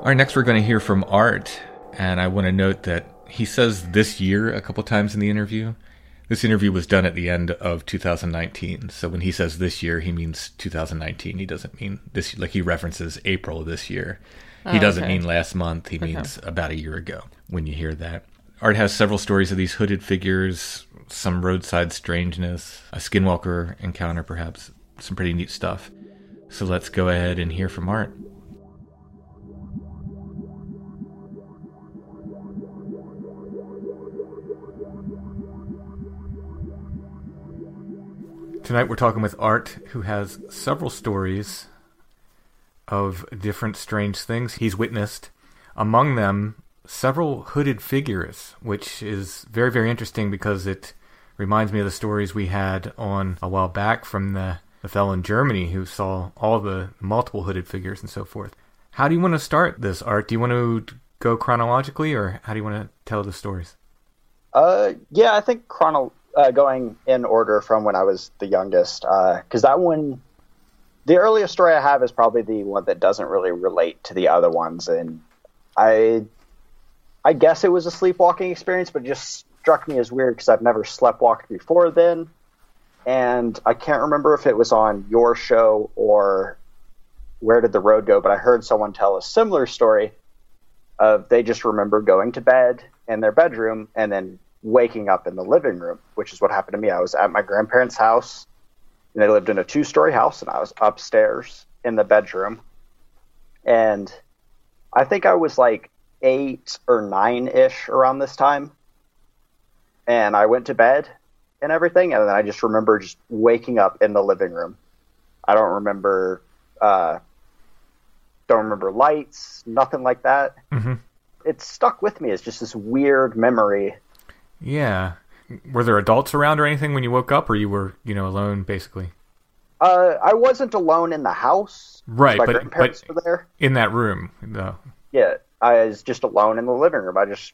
All right, next we're going to hear from Art, and I want to note that he says this year a couple times in the interview. This interview was done at the end of 2019, so when he says this year, he means 2019. He doesn't mean this, like he references April of this year. He Oh, doesn't okay. mean last month, he means about a year ago when you hear that. Art has several stories of these hooded figures, some roadside strangeness, a skinwalker encounter, perhaps, some pretty neat stuff. So let's go ahead and hear from Art. Tonight we're talking with Art, who has several stories of different strange things he's witnessed. Among them, several hooded figures, which is very, very interesting because it reminds me of the stories we had on a while back from the, the fellow in Germany who saw all the multiple hooded figures and so forth. How do you want to start this, Art? Do you want to go chronologically, or how do you want to tell the stories? Uh, yeah, I think chrono uh, going in order from when I was the youngest, because that one, the earliest story I have is probably the one that doesn't really relate to the other ones, and I, I guess it was a sleepwalking experience, but it just struck me as weird because I've never sleptwalked before then, and I can't remember if it was on your show or where did the road go, but I heard someone tell a similar story of they just remember going to bed in their bedroom and then waking up in the living room, which is what happened to me. I was at my grandparents' house, and they lived in a two story house, and I was upstairs in the bedroom. And I think I was like eight or nine ish around this time. And I went to bed and everything, and then I just remember just waking up in the living room. I don't remember, uh, don't remember lights, nothing like that Mm-hmm. it stuck with me as just this weird memory. Yeah. Were there adults around or anything when you woke up, or you were, you know, alone basically? Uh, I wasn't alone in the house. Right, my but- grandparents but- were there. In that room, though. Yeah, I was just alone in the living room. I just,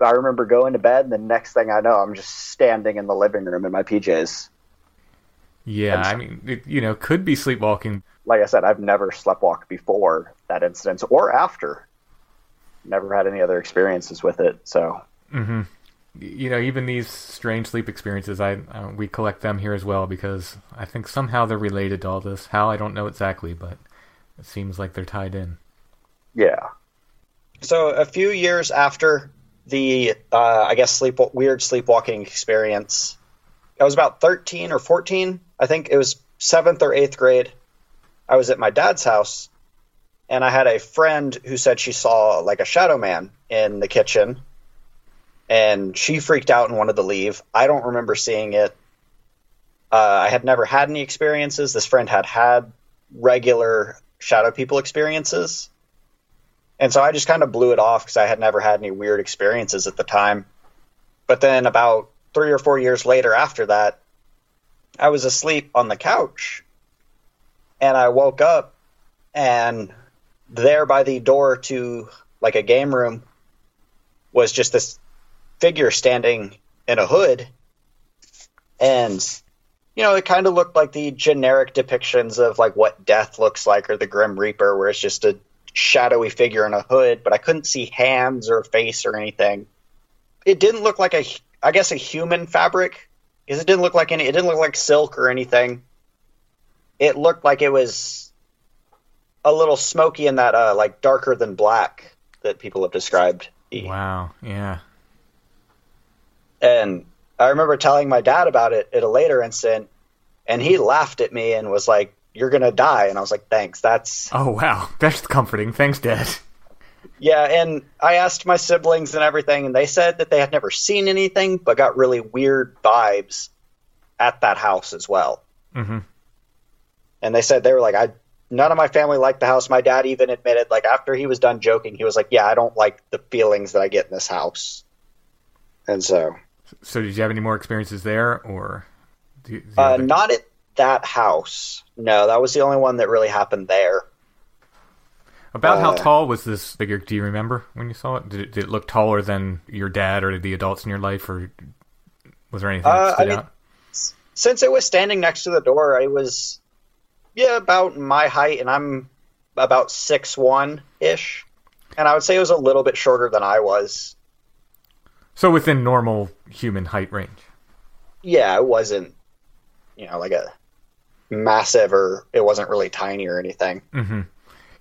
I remember going to bed, and the next thing I know, I'm just standing in the living room in my PJs. Yeah, I mean, it, you know, could be sleepwalking. Like I said, I've never sleptwalked before that incident or after. Never had any other experiences with it. So hmm You know, even these strange sleep experiences, I uh, we collect them here as well because I think somehow they're related to all this. How I don't know exactly, but it seems like they're tied in. yeah. So a few years after the, uh, I guess sleep weird sleepwalking experience, I was about thirteen or fourteen. I think it was seventh or eighth grade. I was at my dad's house, and I had a friend who said she saw like a shadow man in the kitchen, and she freaked out and wanted to leave. I don't remember seeing it. Uh, I had never had any experiences. This friend had had regular shadow people experiences. And so I just kind of blew it off because I had never had any weird experiences at the time. But then about three or four years later after that, I was asleep on the couch and I woke up and there by the door to like a game room was just this figure standing in a hood and you know it kind of looked like the generic depictions of like what death looks like or the grim reaper where it's just a shadowy figure in a hood but i couldn't see hands or face or anything it didn't look like a i guess a human fabric because it didn't look like any it didn't look like silk or anything it looked like it was a little smoky in that uh like darker than black that people have described Wow. Yeah. And I remember telling my dad about it at a later incident, and he laughed at me and was like, "You're gonna die," and I was like, "Thanks, that's Oh wow, that's comforting. Thanks, Dad. yeah." And I asked my siblings and everything, and they said that they had never seen anything, but got really weird vibes at that house as well. hmm And they said they were like, "I." None of my family liked the house. My dad even admitted, like after he was done joking, he was like, "Yeah, I don't like the feelings that I get in this house." And so, So, did you have any more experiences there, or? Do you, do you Uh, not at that house. No, that was the only one that really happened there. About how uh, tall was this figure? Do you remember when you saw it? Did, it? did it look taller than your dad or the adults in your life, or was there anything Uh, that I mean- out? Since it was standing next to the door, I was yeah about my height, and I'm about six one ish, and I would say it was a little bit shorter than I was. So within normal human height range. Yeah, it wasn't you know like a massive or it wasn't really tiny or anything. hmm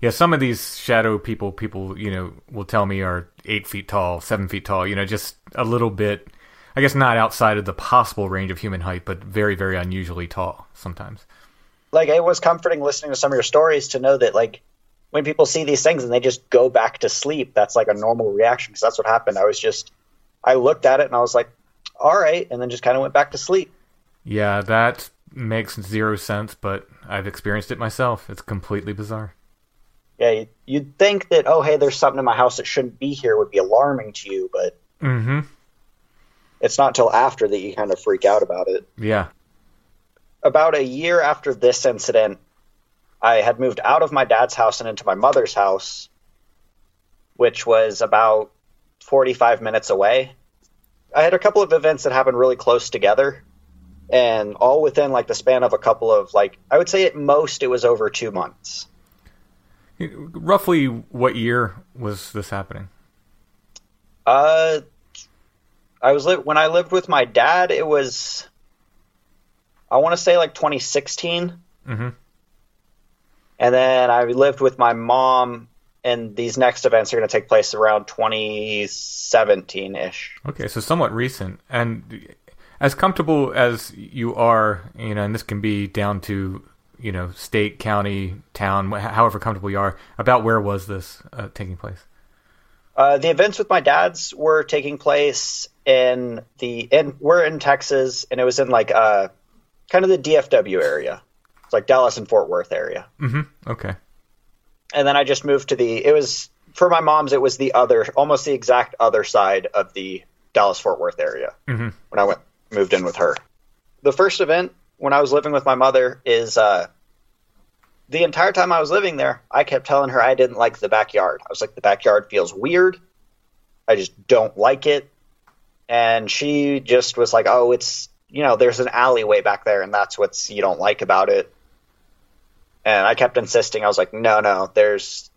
Yeah, some of these shadow people, people you know, will tell me are eight feet tall, seven feet tall. You know, just a little bit. I guess not outside of the possible range of human height, but very, very unusually tall sometimes. Like it was comforting listening to some of your stories to know that like when people see these things and they just go back to sleep, that's like a normal reaction because that's what happened. I was just I looked at it and I was like, all right, and then just kind of went back to sleep. Yeah, that makes zero sense, but I've experienced it myself. It's completely bizarre. Yeah, you- you'd think that oh hey, there's something in my house that shouldn't be here would be alarming to you, but Mm-hmm. it's not till after that you kind of freak out about it. Yeah. About a year after this incident, I had moved out of my dad's house and into my mother's house, which was about 45 minutes away. I had a couple of events that happened really close together and all within like the span of a couple of like I would say at most it was over 2 months. Roughly, what year was this happening? Uh, I was li- when I lived with my dad. It was, I want to say like 2016, Mm-hmm. and then I lived with my mom. And these next events are going to take place around 2017 ish. Okay, so somewhat recent. And as comfortable as you are, you know, and this can be down to, you know, state, county, town, however comfortable you are, about where was this uh, taking place? Uh, the events with my dad's were taking place in the in we're in Texas, and it was in like uh, kind of the DFW area. It's like Dallas and Fort Worth area. Mm-hmm. Okay. And then I just moved to the. It was for my mom's. It was the other, almost the exact other side of the Dallas Fort Worth area Mhm. when I went moved in with her. The first event when I was living with my mother is uh, the entire time I was living there, I kept telling her I didn't like the backyard. I was like, the backyard feels weird. I just don't like it. And she just was like, oh, it's you know, there's an alleyway back there, and that's what's you don't like about it. And I kept insisting. I was like, no, no, there's,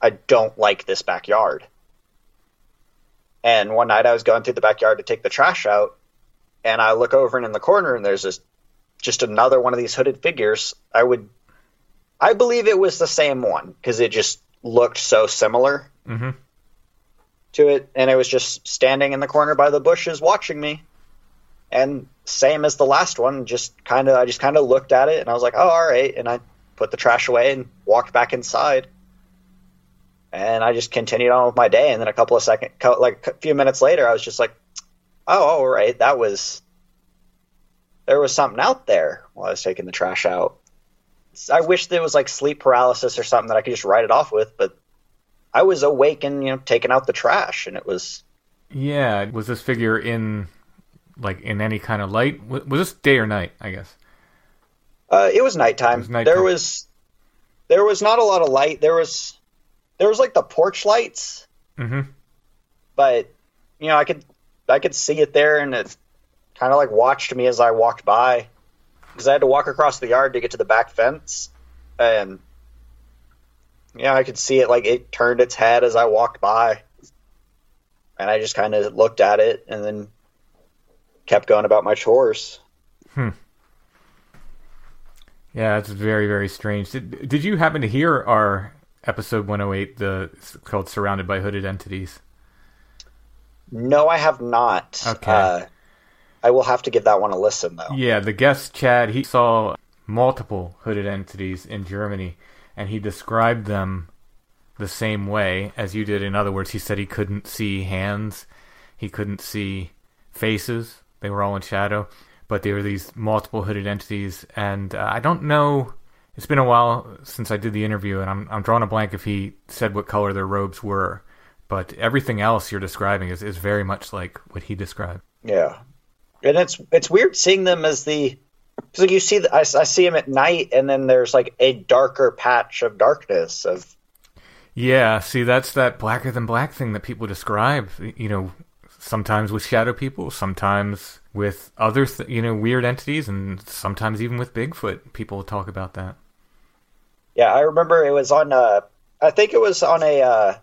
I don't like this backyard. And one night I was going through the backyard to take the trash out, and I look over and in the corner, and there's this, just another one of these hooded figures. I would, I believe it was the same one because it just looked so similar Mm-hmm. to it, and it was just standing in the corner by the bushes watching me. And same as the last one, just kind of, I just kind of looked at it, and I was like, "Oh, all right," and I put the trash away and walked back inside. And I just continued on with my day, and then a couple of second, co- like a few minutes later, I was just like, "Oh, all right, that was." There was something out there while I was taking the trash out. I wish there was like sleep paralysis or something that I could just write it off with, but I was awake and you know taking out the trash, and it was Yeah, was this figure in like in any kind of light? Was this day or night? I guess. Uh, it was nighttime. It was nighttime. There was there was not a lot of light. There was there was like the porch lights, Mm-hmm. but you know I could I could see it there, and it kind of like watched me as I walked by because I had to walk across the yard to get to the back fence, and yeah, I could see it like it turned its head as I walked by, and I just kind of looked at it and then kept going about my chores. Yeah, it's very very strange. Did Did you happen to hear our episode 108, the called "Surrounded by Hooded Entities"? No, I have not. Okay. Uh, I will have to give that one a listen though. Yeah, the guest Chad he saw multiple hooded entities in Germany, and he described them the same way as you did. In other words, he said he couldn't see hands, he couldn't see faces; they were all in shadow. But they were these multiple hooded entities, and uh, I don't know. It's been a while since I did the interview, and I'm I'm drawing a blank if he said what color their robes were. But everything else you're describing is, is very much like what he described. Yeah, and it's it's weird seeing them as the like you see the, I, I see them at night, and then there's like a darker patch of darkness of Yeah, see, that's that blacker than black thing that people describe. You know, sometimes with shadow people, sometimes with other, th- you know, weird entities, and sometimes even with Bigfoot. People talk about that. yeah. I remember it was on uh I think it was on a uh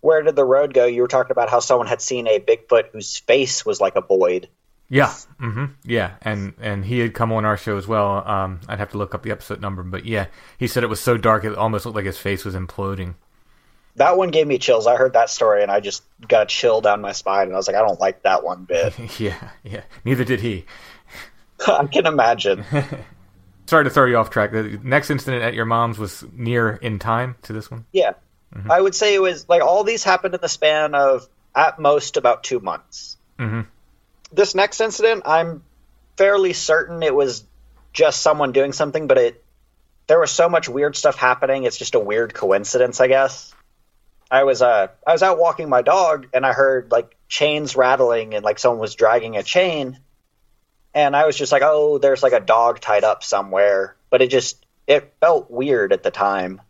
where did the road go? You were talking about how someone had seen a Bigfoot whose face was like a void. Yeah, hmm yeah, and and he had come on our show as well. Um, I'd have to look up the episode number, but yeah, he said it was so dark it almost looked like his face was imploding. That one gave me chills. I heard that story and I just got a chill down my spine, and I was like, I don't like that one bit. yeah, yeah. Neither did he. I can imagine. Sorry to throw you off track. The next incident at your mom's was near in time to this one. Yeah. I would say it was like all these happened in the span of at most about two months. Mhm. This next incident, I'm fairly certain it was just someone doing something, but it there was so much weird stuff happening. It's just a weird coincidence, I guess. I was uh I was out walking my dog and I heard like chains rattling and like someone was dragging a chain, and I was just like, oh, there's like a dog tied up somewhere, but it just it felt weird at the time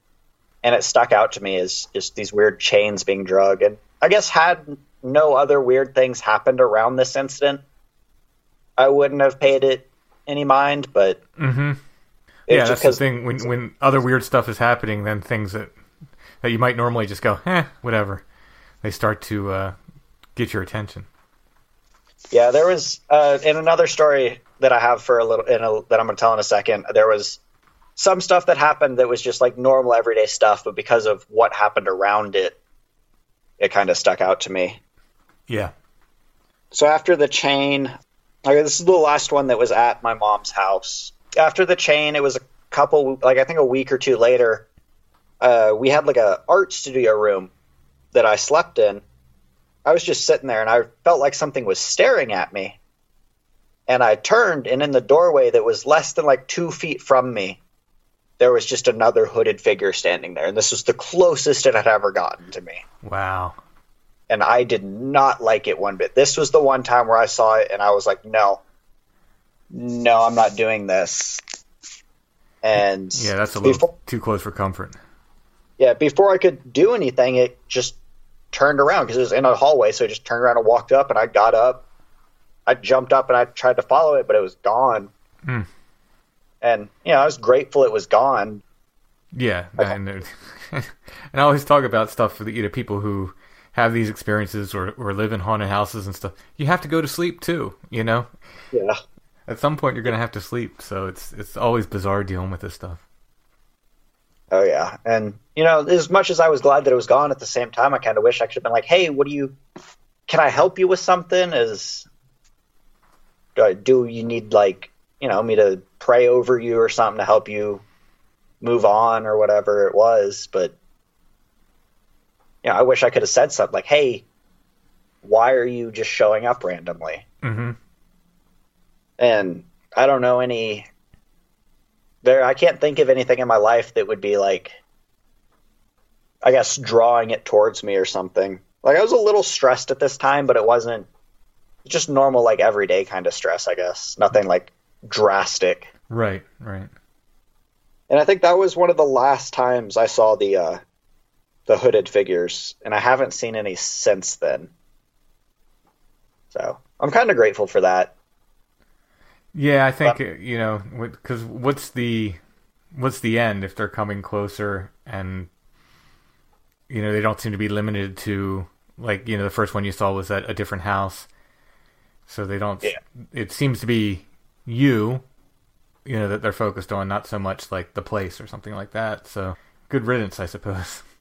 and it stuck out to me as just these weird chains being drug. And I guess had no other weird things happened around this incident, I wouldn't have paid it any mind. But Mm-hmm. yeah, that's just the thing. When when other weird stuff is happening, then things that that you might normally just go, eh, whatever, they start to uh, get your attention. Yeah, there was uh, in another story that I have for a little in a, that I'm going to tell in a second. There was some stuff that happened that was just like normal everyday stuff, but because of what happened around it, it kind of stuck out to me. Yeah. So after the chain, okay, this is the last one that was at my mom's house. After the chain, it was a couple, like I think a week or two later. Uh, we had like a art studio room that I slept in. I was just sitting there, and I felt like something was staring at me. And I turned, and in the doorway that was less than like two feet from me, there was just another hooded figure standing there, and this was the closest it had ever gotten to me Wow. and I did not like it one bit. This was the one time where I saw it and I was like, no, no, I'm not doing this. And Yeah, that's a little before, too close for comfort. Yeah, before I could do anything, it just turned around because it was in a hallway. So it just turned around and walked up, and I got up I jumped up and I tried to follow it, but it was gone. Hmm. And you know, I was grateful it was gone. Yeah, and and I always talk about stuff for the you know people who have these experiences or or live in haunted houses and stuff. You have to go to sleep too, you know. Yeah. At some point, you're gonna have to sleep, so it's it's always bizarre dealing with this stuff. Oh yeah, and you know, as much as I was glad that it was gone, at the same time, I kind of wish I could have been like, "Hey, what do you? Can I help you with something? Is do, I, do you need like you know me to pray over you or something to help you move on or whatever it was?" But you know, I wish I could have said something like, "Hey, why are you just showing up randomly?" Mm-hmm. and I don't know any there I can't think of anything in my life that would be like I guess drawing it towards me or something. Like I was a little stressed at this time, but it wasn't just normal like everyday kind of stress, I guess. Nothing like drastic. Right, right. And I think that was one of the last times I saw the uh the hooded figures and I haven't seen any since then. So, I'm kind of grateful for that. Yeah, I think uh, you know because what's the what's the end if they're coming closer and you know they don't seem to be limited to like you know the first one you saw was at a different house, so they don't. Yeah. It seems to be you, you know that they're focused on, not so much like the place or something like that. So good riddance, I suppose.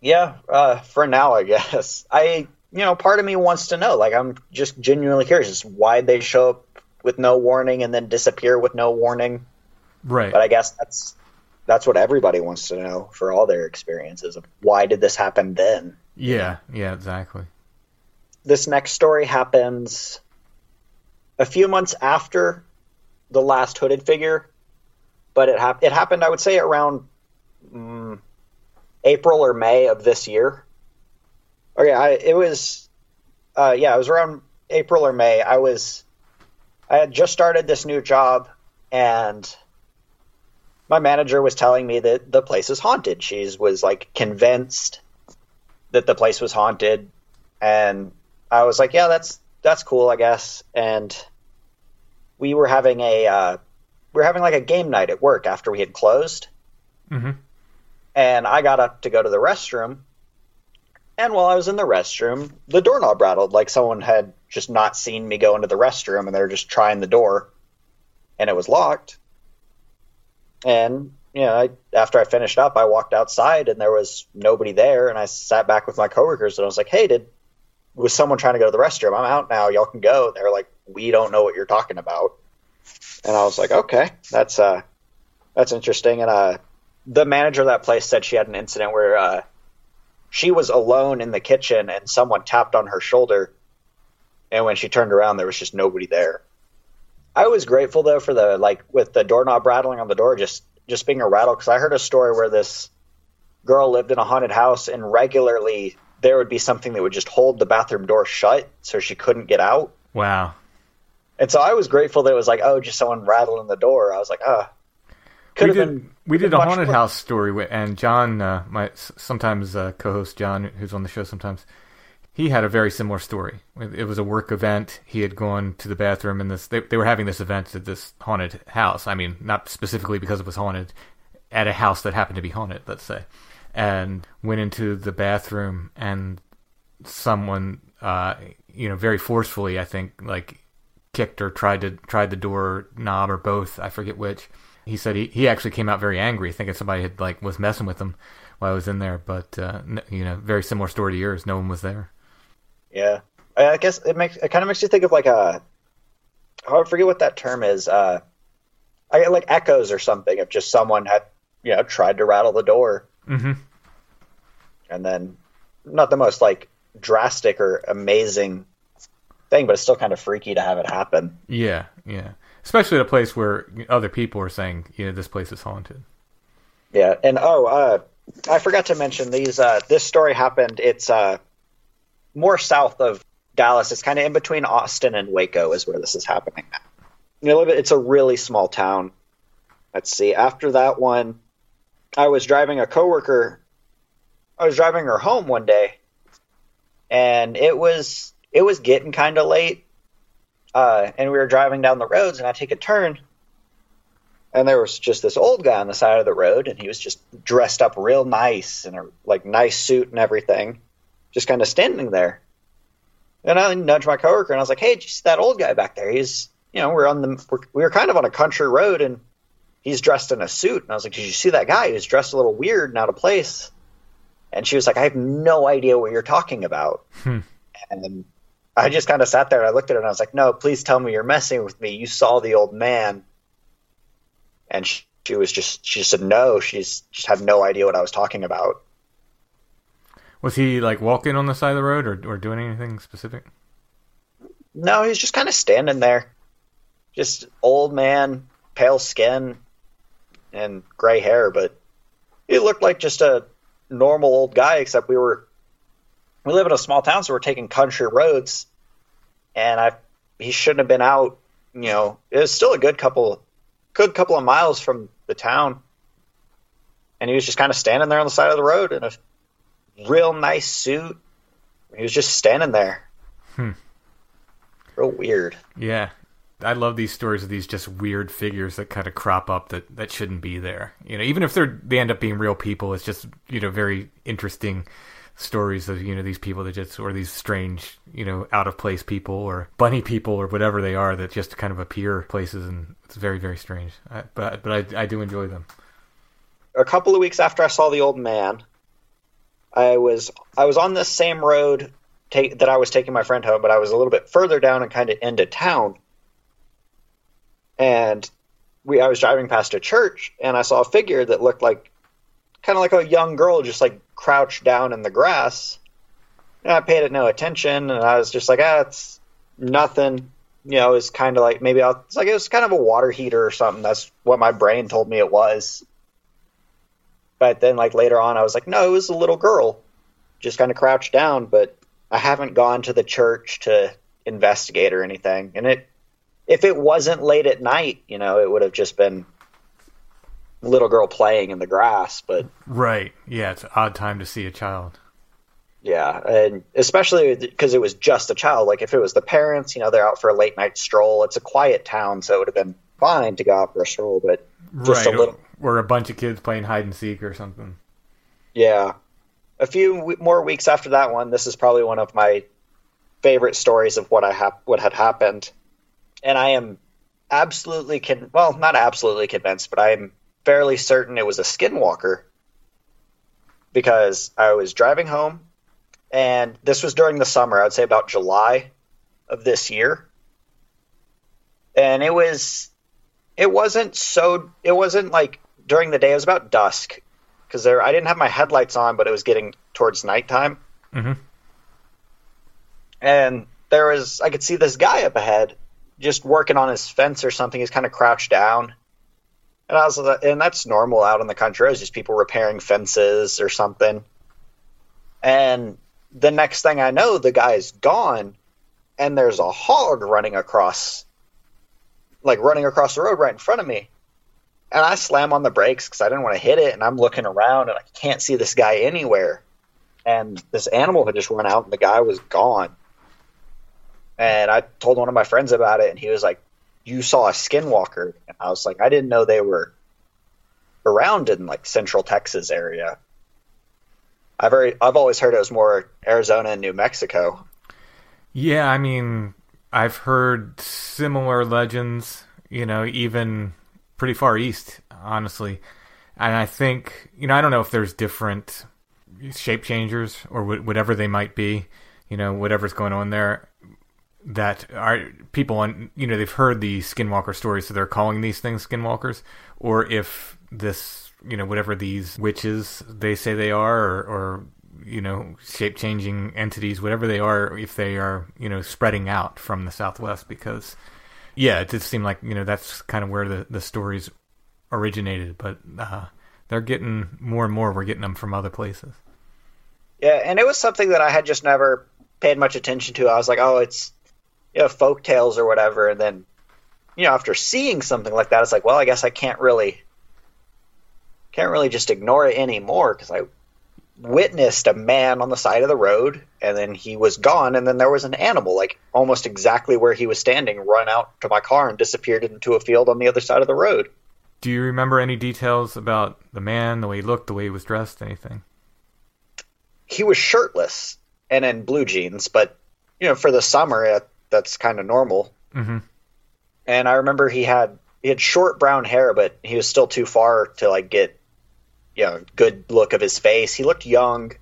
Yeah, uh, for now, I guess. I, you know, part of me wants to know. Like, I'm just genuinely curious. Why'd they show up with no warning and then disappear with no warning? Right. But I guess that's that's what everybody wants to know for all their experiences of why did this happen then? Yeah. Yeah. Exactly. This next story happens a few months after the last hooded figure, but it hap- it happened I would say around mm, April or May of this year. Okay, I, it was uh, yeah, it was around April or May. I was I had just started this new job and my manager was telling me that the place is haunted. She was like convinced that the place was haunted and I was like, yeah, that's that's cool, I guess. And we were having a uh, we were having like a game night at work after we had closed. Mm-hmm. And I got up to go to the restroom. And while I was in the restroom, the doorknob rattled like someone had just not seen me go into the restroom and they're just trying the door and it was locked. And you know, I, after I finished up, I walked outside and there was nobody there. And I sat back with my coworkers and I was like, "Hey, did was someone trying to go to the restroom? I'm out now. Y'all can go." They're like, "We don't know what you're talking about." And I was like, "Okay, that's uh, that's interesting." And uh, the manager of that place said she had an incident where uh, she was alone in the kitchen and someone tapped on her shoulder, and when she turned around, there was just nobody there. I was grateful though for the like with the doorknob rattling on the door, just just being a rattle because I heard a story where this girl lived in a haunted house and regularly there would be something that would just hold the bathroom door shut so she couldn't get out. Wow. And so I was grateful that it was like, oh, just someone rattling the door. I was like, ah. we Could have did, been. we did a haunted worse. house story, and John, uh, my sometimes uh, co-host John, who's on the show sometimes, he had a very similar story. It was a work event. He had gone to the bathroom, and this they, they were having this event at this haunted house. I mean, not specifically because it was haunted, at a house that happened to be haunted, let's say, and went into the bathroom, and someone, uh, you know, very forcefully, I think, like kicked or tried to tried the door knob or both. I forget which. He said he, he actually came out very angry, thinking somebody had like was messing with him while I was in there. But uh, you know, very similar story to yours. No one was there. Yeah, I I guess it makes it kind of makes you think of like a. oh, forget what that term is. Uh, I get like echoes or something if just someone had you know tried to rattle the door Mm-hmm. and then not the most like drastic or amazing thing, but it's still kind of freaky to have it happen. Yeah, yeah. Especially at a place where other people are saying, you know, this place is haunted. Yeah, and oh, uh, I forgot to mention these. Uh, this story happened. It's uh, more south of Dallas. It's kind of in between Austin and Waco, is where this is happening. You know, it's a really small town. Let's see. After that one, I was driving a coworker. I was driving her home one day, and it was it was getting kind of late. uh, and we were driving down the roads, and I take a turn, and there was just this old guy on the side of the road, and he was just dressed up real nice in a like nice suit and everything, just kind of standing there. And I nudged my coworker, and I was like, "Hey, did you see that old guy back there? He's, you know, we're on the we're, we were kind of on a country road, and he's dressed in a suit." And I was like, "Did you see that guy? He was dressed a little weird and out of place." And she was like, "I have no idea what you're talking about." Hmm. And I just kind of sat there and I looked at her and I was like, "No, please tell me you're messing with me. You saw the old man." And she, she was just she just said no. She's just had no idea what I was talking about. Was he like walking on the side of the road or, or doing anything specific? No, he's just kind of standing there. Just old man, pale skin, and gray hair, but he looked like just a normal old guy, except we were we live in a small town, so we're taking country roads, and I he shouldn't have been out. You know, it was still a good couple, good couple of miles from the town, and he was just kind of standing there on the side of the road And a real nice suit. He was just standing there. Hmm. Real weird. Yeah. I love these stories of these just weird figures that kind of crop up that, that shouldn't be there. You know, even if they're they end up being real people, it's just you know very interesting stories of you know these people that just or these strange you know out of place people or bunny people or whatever they are that just kind of appear places and it's very very strange. I, but but I I do enjoy them. A couple of weeks after I saw the old man, I was I was on this same road take, that I was taking my friend home, but I was a little bit further down and kind of into town. And we I was driving past a church and I saw a figure that looked like kind of like a young girl just like crouched down in the grass. And I paid it no attention and I was just like, ah, it's nothing. You know, it was kind of like maybe I'll, it's like it was kind of a water heater or something. That's what my brain told me it was. But then, like later on, I was like, no, it was a little girl, just kind of crouched down. But I haven't gone to the church to investigate or anything. And it, if it wasn't late at night, you know, it would have just been little girl playing in the grass. But Right. Yeah, it's an odd time to see a child. yeah, and especially because it was just a child. Like if it was the parents, you know, they're out for a late night stroll. It's a quiet town, so it would have been fine to go out for a stroll. But just right. a little, Or a bunch of kids playing hide and seek or something. Yeah. A few w- more weeks after that one, this is probably one of my favorite stories of what I hap- what had happened, and I am absolutely con- well, not absolutely convinced, but I am fairly certain it was a skinwalker because I was driving home, and this was during the summer. I would say about July of this year, and it was it wasn't so it wasn't like during the day. It was about dusk because there I didn't have my headlights on, but it was getting towards nighttime, Mhm. and there was I could see this guy up ahead just working on his fence or something. He's kind of crouched down, and I was like- and that's normal out in the country. It was just people repairing fences or something, and the next thing I know, the guy's gone, and there's a hog running across, like running across the road right in front of me and I slam on the brakes because I didn't want to hit it, and I'm looking around and I can't see this guy anywhere. And this animal had just run out, and the guy was gone. And I told one of my friends about it, and he was like, "You saw a skinwalker?" And I was like, "I didn't know they were around in like Central Texas area." I've already, I've always heard it was more Arizona and New Mexico. Yeah, I mean, I've heard similar legends, you know, even pretty far east, honestly. And I think, you know, I don't know if there's different shape changers or wh- whatever they might be, you know, whatever's going on there that are people on, you know, they've heard the skinwalker stories, so they're calling these things skinwalkers, or if this, you know, whatever these witches they say they are, or, or you know, shape changing entities, whatever they are, if they are, you know, spreading out from the Southwest, because, yeah, it just seemed like, you know, that's kind of where the, the stories originated, but uh, they're getting more and more, we're getting them from other places. Yeah, and it was something that I had just never paid much attention to. I was like, oh, it's you know, folk tales or whatever. And then, you know, after seeing something like that, it's like, well, I guess I can't really can't really just ignore it anymore because I witnessed a man on the side of the road and then he was gone and then there was an animal like almost exactly where he was standing run out to my car and disappeared into a field on the other side of the road Do you remember any details about the man, the way he looked, the way he was dressed, anything? he was shirtless and in blue jeans but you know for the summer uh, that's kind of normal Mhm. and i remember he had he had short brown hair but he was still too far to like get you know good look of his face. He looked young.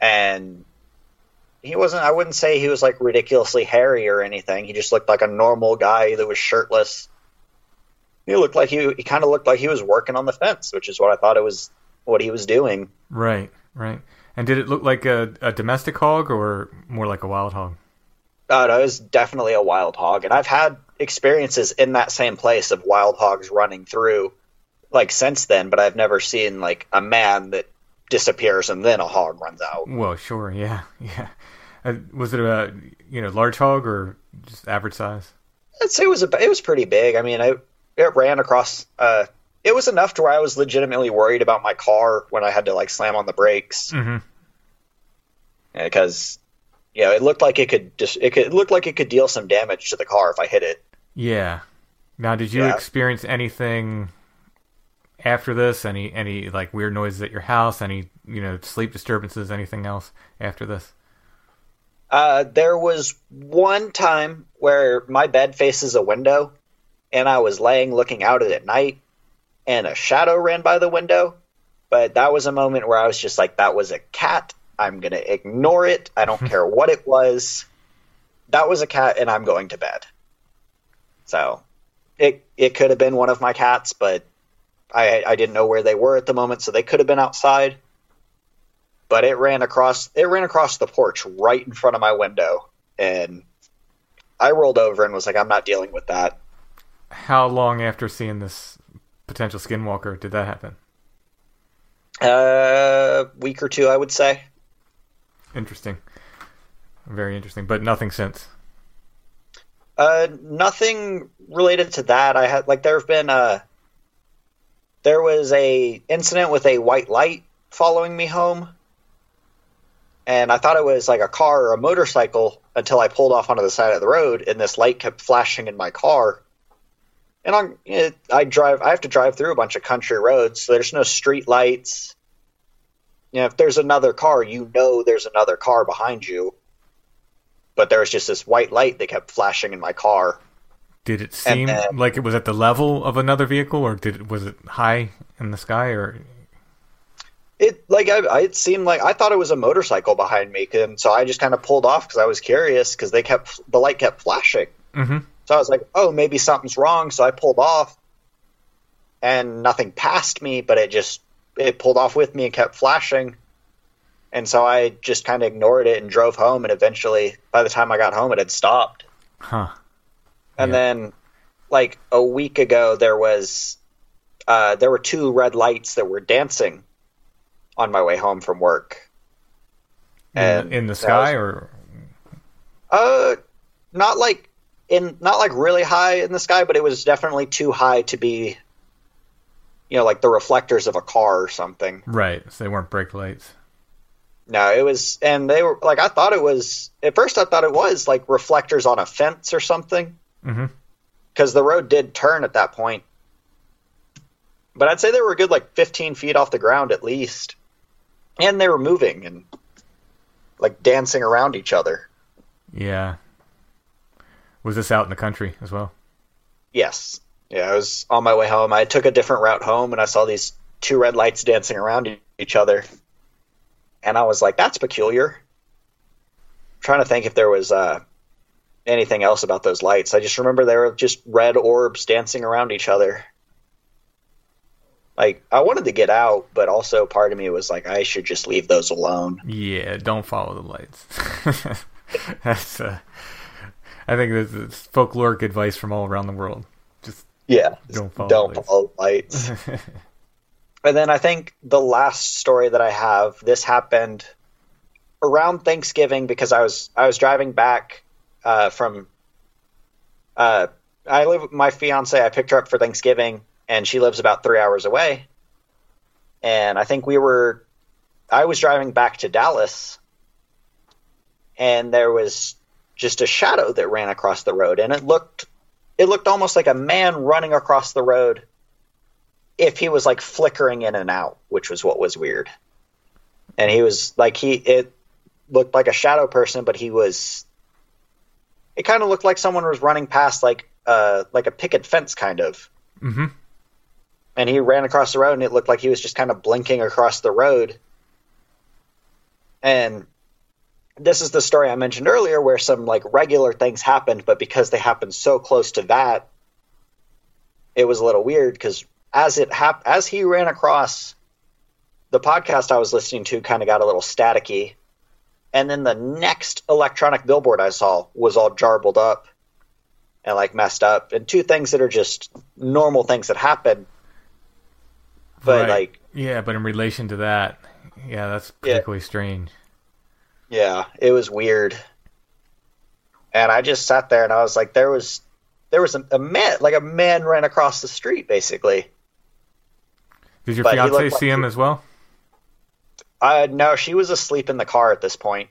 And he wasn't i wouldn't say he was like ridiculously hairy or anything. He just looked like a normal guy that was shirtless. He looked like he, he kind of looked like he was working on the fence which is what i thought it was what he was doing. Right, right. And did it look like a, a domestic hog or more like a wild hog? Uh, no, it was definitely a wild hog, and I've had experiences in that same place of wild hogs running through, like since then. But I've never seen like a man that disappears and then a hog runs out. Well, sure, yeah, yeah. Uh, was it a you know large hog or just average size? I'd say it was a, it was pretty big. I mean, it it ran across. Uh, it was enough to where I was legitimately worried about my car when I had to like slam on the brakes Mm-hmm. because you know it looked like it could just it could it looked like it could deal some damage to the car if I hit it. Yeah. Now, did you Yeah. experience anything after this? Any any like weird noises at your house? Any you know sleep disturbances? Anything else after this? Uh, there was one time where my bed faces a window, and I was laying looking out at it at night, and a shadow ran by the window. But that was a moment where I was just like, "That was a cat. I'm gonna ignore it. I don't care what it was. That was a cat, and I'm going to bed." So, it it could have been one of my cats, but I I didn't know where they were at the moment, so they could have been outside but it ran across it ran across the porch right in front of my window and I rolled over and was like I'm not dealing with that. How long after seeing this potential skinwalker did that happen? Uh week or two I would say. Interesting. Very interesting, but nothing since. Uh nothing related to that. I had like there've been uh there was a incident with a white light following me home. And I thought it was like a car or a motorcycle until I pulled off onto the side of the road and this light kept flashing in my car. And it, I drive, I have to drive through a bunch of country roads, so there's no street lights. You know, if there's another car, you know there's another car behind you. But there was just this white light that kept flashing in my car. Did it seem then- like it was at the level of another vehicle, or did it, was it high in the sky, or It like I, it seemed like I thought it was a motorcycle behind me, and so I just kind of pulled off because I was curious because they kept the light kept flashing. Mhm. So I was like, oh, maybe something's wrong. So I pulled off, and nothing passed me, but it just it pulled off with me and kept flashing. And so I just kind of ignored it and drove home. And eventually, by the time I got home, it had stopped. huh? And Yeah. then, like a week ago, there was uh, there were two red lights that were dancing on my way home from work. In, And in the sky, was- or Uh, not like in not like really high in the sky, but it was definitely too high to be, you know, like the reflectors of a car or something. right? So they weren't brake lights. No, it was, and they were like I thought it was at first. I thought it was like reflectors on a fence or something. Mhm. Because the road did turn at that point, but I'd say they were a good like 15 feet off the ground at least, and they were moving and like dancing around each other. Yeah. Was this out in the country as well? Yes. Yeah, I was on my way home. I took a different route home and I saw these two red lights dancing around each other. And I was like, that's peculiar. trying to think if there was uh, anything else about those lights. I just remember they were just red orbs dancing around each other. Like, I wanted to get out, but also part of me was like, I should just leave those alone. Yeah, don't follow the lights. That's uh, I think this is folkloric advice from all around the world. Just Yeah. Don't follow don't lights. follow lights. and then I think the last story that I have, this happened around Thanksgiving because I was I was driving back uh, from uh, I live with my fiance. I picked her up for Thanksgiving, and she lives about three hours away. And I think we were I was driving back to Dallas, and there was just a shadow that ran across the road, and it looked it looked almost like a man running across the road if he was like flickering in and out, which was what was weird. And he was like he it looked like a shadow person, but he was it kind of looked like someone was running past like uh like a picket fence kind of. Mm-hmm. And he ran across the road and it looked like he was just kind of blinking across the road. And this is the story I mentioned earlier where some like regular things happened, but because they happened so close to that, it was a little weird because as it hap- as he ran across the podcast I was listening to kind of got a little staticky. And then the next electronic billboard I saw was all jarbled up and like messed up. And two things that are just normal things that happen. But Right. like yeah, but in relation to that, yeah, that's Yeah. particularly strange. Yeah, it was weird. And I just sat there and I was like, there was, there was a, a man, like a man ran across the street, basically. Did your But fiance looked like see him he- as well? Uh, no, she was asleep in the car at this point.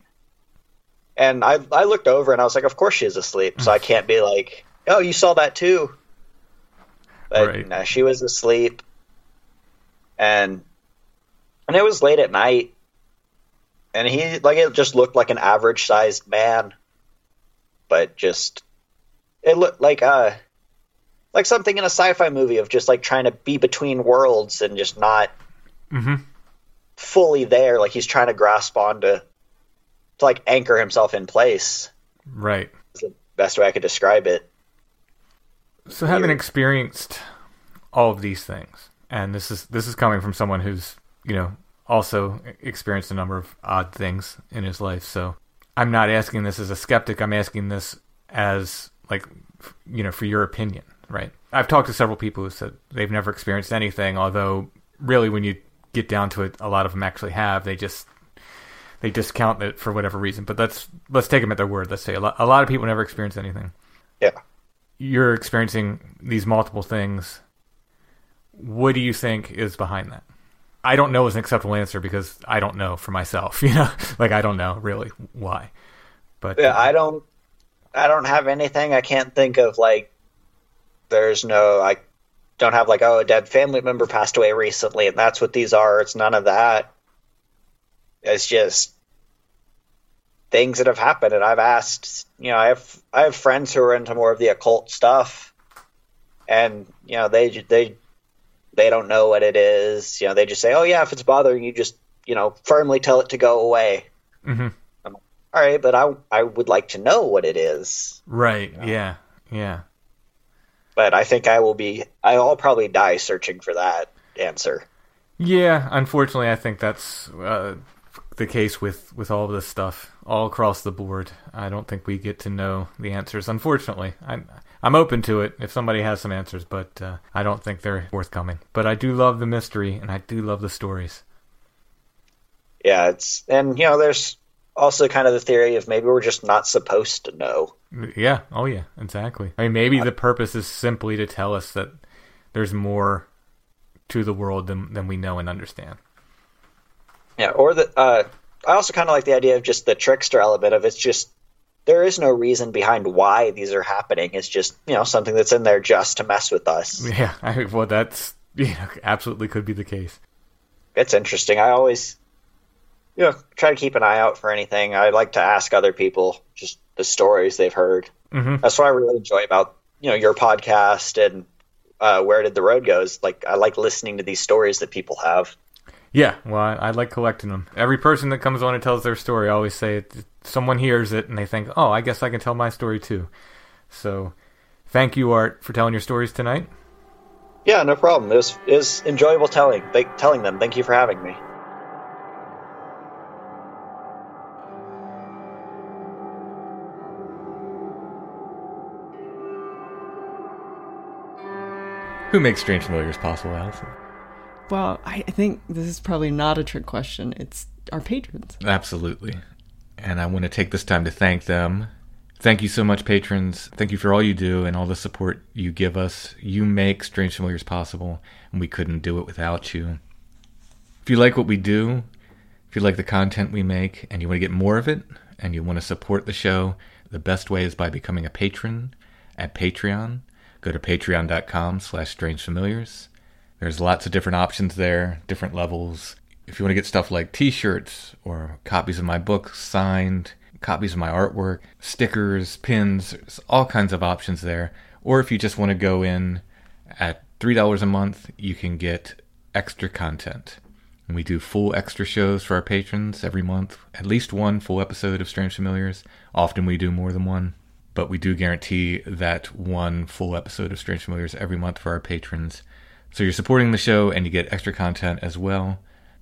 And I, I looked over and I was like, of course she is asleep. So I can't be like, oh, you saw that too. But Right. no, she was asleep. And, and it was late at night. And he, like, it just looked like an average sized man. But just, it looked like, uh, like something in a sci-fi movie of just like trying to be between worlds and just not Mm-hmm. Fully there. Like he's trying to grasp on to to like anchor himself in place. Right. Is the best way I could describe it. So having experienced all of these things, and this is this is coming from someone who's you know also experienced a number of odd things in his life. So I'm not asking this as a skeptic. I'm asking this as like you know for your opinion, right? I've talked to several people who said they've never experienced anything, although really when you get down to it, a lot of them actually have. They just they discount it for whatever reason. But let's let's take them at their word. Let's say a lot, a lot of people never experience anything Yeah. you're experiencing these multiple things. What do you think is behind that? I don't know is an acceptable answer because I don't know for myself. You know, like I don't know really why. But Yeah, I don't I don't have anything. I can't think of like there's no I don't have like oh a dead family member passed away recently and that's what these are. It's none of that. It's just things that have happened and I've asked, you know, I have I have friends who are into more of the occult stuff and you know they they they don't know what it is. You know, they just say, "Oh yeah, if it's bothering you, just you know, firmly tell it to go away." Mhm. I'm like, All right, but I I would like to know what it is. right, yeah, yeah. But I think I will be. I'll probably die searching for that answer. Yeah, unfortunately, I think that's uh, the case with, with all of this stuff all across the board. I don't think we get to know the answers. Unfortunately, I'm I'm open to it if somebody has some answers, but uh, I don't think they're forthcoming. But I do love the mystery, and I do love the stories. Yeah, it's and you know, there's also kind of the theory of maybe we're just not supposed to know. Yeah. Oh, yeah. Exactly. I mean, maybe the purpose is simply to tell us that there's more to the world than than we know and understand. Yeah, or the uh, I also kind of like the idea of just the trickster element of it's just there is no reason behind why these are happening. It's just you know something that's in there just to mess with us. Yeah. I, well, that's you know, absolutely could be the case. It's interesting. I always you know try to keep an eye out for anything. I like to ask other people just the stories they've heard. hmm That's what I really enjoy about you know your podcast and uh, where did the road goes. Like I like listening to these stories that people have. Yeah. Well, I, I like collecting them. Every person that comes on and tells their story, I always say it, someone hears it and they think, "Oh, I guess I can tell my story too." So, thank you, Art, for telling your stories tonight. Yeah, no problem. It was, it was enjoyable telling th- telling them. Thank you for having me. Who makes strange familiars possible, Allison? Well, I I think this is probably not a trick question. It's our patrons. Absolutely. And I want to take this time to thank them. Thank you so much, patrons. Thank you for all you do and all the support you give us. You make Strange Familiars possible, and we couldn't do it without you. If you like what we do, If you like the content we make and you want to get more of it and you want to support the show, the best way is by becoming a patron at Patreon. Go to patreon.com slash strangefamiliars. There's lots of different options there, different levels. If you want to get stuff like t-shirts or copies of my book signed, copies of my artwork, stickers, pins, all kinds of options there. Or if you just want to go in at $3 a month, you can get extra content. And we do full extra shows for our patrons every month, at least one full episode of Strange Familiars. Often we do more than one, but we do guarantee that one full episode of Strange Familiars every month for our patrons. So you're supporting the show and you get extra content as well.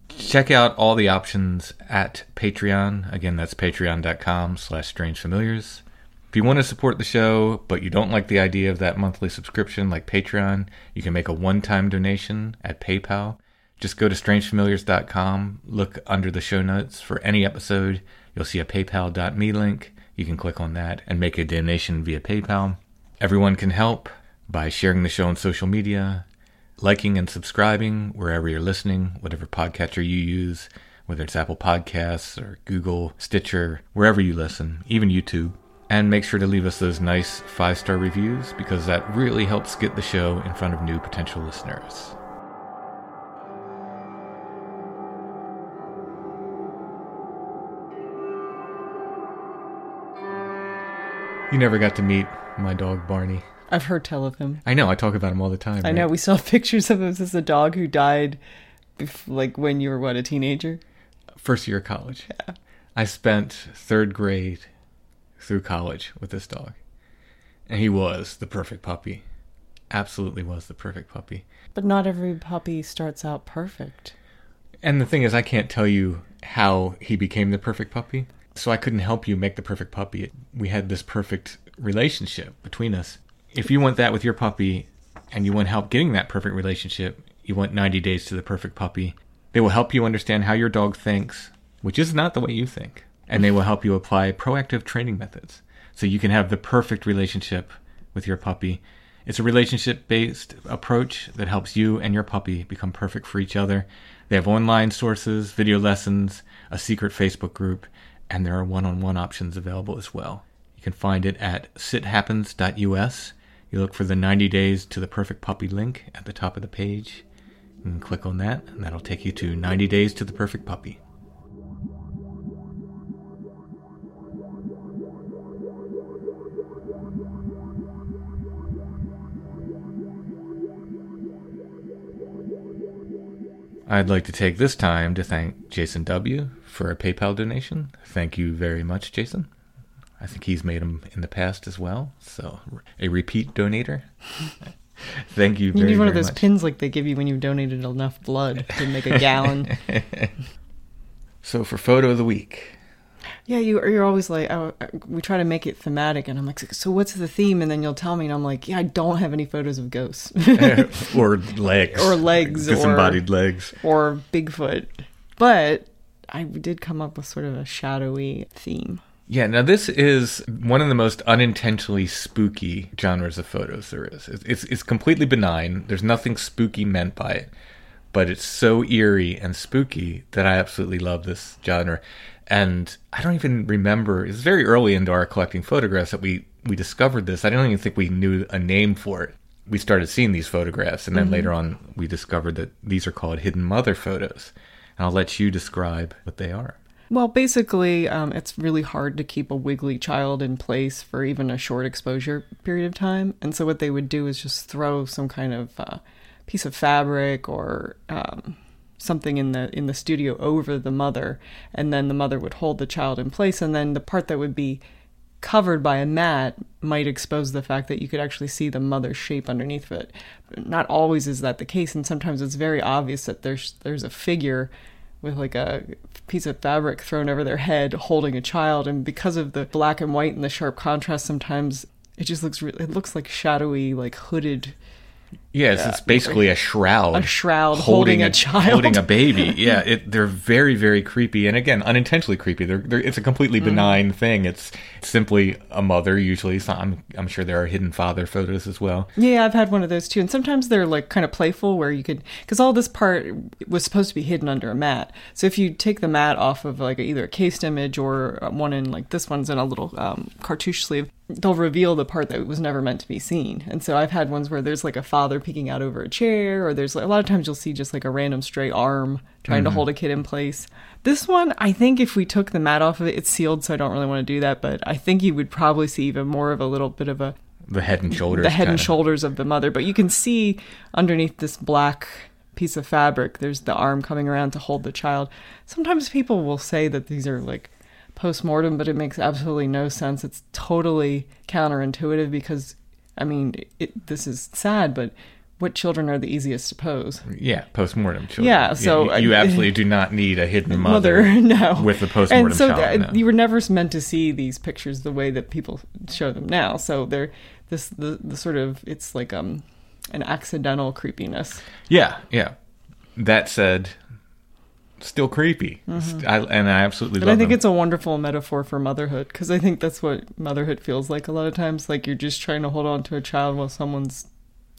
Check out all the options at Patreon. Again, that's patreon.com slash strangefamiliars. If you want to support the show, but you don't like the idea of that monthly subscription like Patreon, you can make a one-time donation at PayPal. Just go to strangefamiliars.com, look under the show notes for any episode. You'll see a paypal.me link. You can click on that and make a donation via PayPal. Everyone can help by sharing the show on social media, liking and subscribing wherever you're listening, whatever podcatcher you use, whether it's Apple Podcasts or Google, Stitcher, wherever you listen, even YouTube. And make sure to leave us those nice five star reviews because that really helps get the show in front of new potential listeners. You never got to meet my dog Barney. I've heard tell of him. I know, I talk about him all the time. I right? know we saw pictures of him. as a dog who died, bef- like when you were what a teenager. First year of college. Yeah. I spent third grade through college with this dog. And he was the perfect puppy. Absolutely was the perfect puppy. But not every puppy starts out perfect. And the thing is, I can't tell you how he became the perfect puppy. So I couldn't help you make the perfect puppy. We had this perfect relationship between us. If you want that with your puppy and you want help getting that perfect relationship, you want 90 days to the perfect puppy, they will help you understand how your dog thinks, which is not the way you think. And they will help you apply proactive training methods so you can have the perfect relationship with your puppy. It's a relationship based approach that helps you and your puppy become perfect for each other. They have online sources, video lessons, a secret Facebook group, and there are one on one options available as well. You can find it at sithappens.us. You look for the 90 days to the perfect puppy link at the top of the page. and click on that, and that'll take you to 90 days to the perfect puppy. I'd like to take this time to thank Jason W. for a PayPal donation. Thank you very much, Jason. I think he's made them in the past as well. So, a repeat donator. thank you You need one of those much. pins like they give you when you've donated enough blood to make a gallon. So, for photo of the week, yeah, you you're always like, oh, uh, we try to make it thematic, and I'm like, so what's the theme? And then you'll tell me, and I'm like, yeah, I don't have any photos of ghosts eh, or legs, Or legs, or- disembodied legs. or Bigfoot, but I did come up with sort of a shadowy theme. Yeah, now this is one of the most unintentionally spooky genres of photos there is. It's, it's it's completely benign. There's nothing spooky meant by it, but it's so eerie and spooky that I absolutely love this genre. And I don't even remember. It's very early into our collecting photographs that we we discovered this. I don't even think we knew a name for it. We started seeing these photographs, and then later on, we discovered that these are called hidden mother photos. And I'll let you describe what they are. Well, basically, um, it's really hard to keep a wiggly child in place for even a short exposure period of time. And so, what they would do is just throw some kind of uh, piece of fabric or um, something in the in the studio over the mother, and then the mother would hold the child in place, and then the part that would be covered by a mat might expose the fact that you could actually see the mother's shape underneath it. Not always is that the case, and sometimes it's very obvious that there's there's a figure with like a piece of fabric thrown over their head holding a child and because of the black and white and the sharp contrast sometimes it just looks it looks like shadowy like hooded Yeah, it's, basically a shroud. A shroud holding a child. holding a baby. Yeah, it, they're very, very creepy, and again, unintentionally creepy. They're, they're it's a completely Mm-hmm. benign thing. It's simply a mother. Usually, so I'm I'm sure there are hidden father photos as well. Yeah, I've had one of those too. And sometimes they're like kind of playful where you could, because all this part was supposed to be hidden under a mat. So if you take the mat off of like either a cased image or uh, one in like this one's in a little um, cartouche sleeve, they'll reveal the part that was never meant to be seen. And so I've had ones where there's like a father peeking out over a chair, or there's a lot of times you'll see just like a random stray arm trying to mm-hmm. hold a kid in place. This one, I think if we took the mat off of it, it's sealed, so I don't really want to do that. But I think you would probably see even more of a little bit of a The head and shoulders. the head and kinda. shoulders of the mother, but you can see underneath this black piece of fabric, there's the arm coming around to hold the child. Sometimes people will say that these are like post mortem, but it makes absolutely no sense. It's totally counterintuitive because, I mean, it, this is sad, but what children are the easiest to pose? Yeah, postmortem children. Yeah, so, you, you uh, absolutely do not need a hidden mother, Mother, no. with the postmortem and so child. th- no. you were never meant to see these pictures the way that people show them now. So they're this the, the sort of it's like um an accidental creepiness. Yeah, yeah. That said, still creepy. St- I, and I absolutely And I think them. it's a wonderful metaphor for motherhood because I think that's what motherhood feels like a lot of times. Like you're just trying to hold on to a child while someone's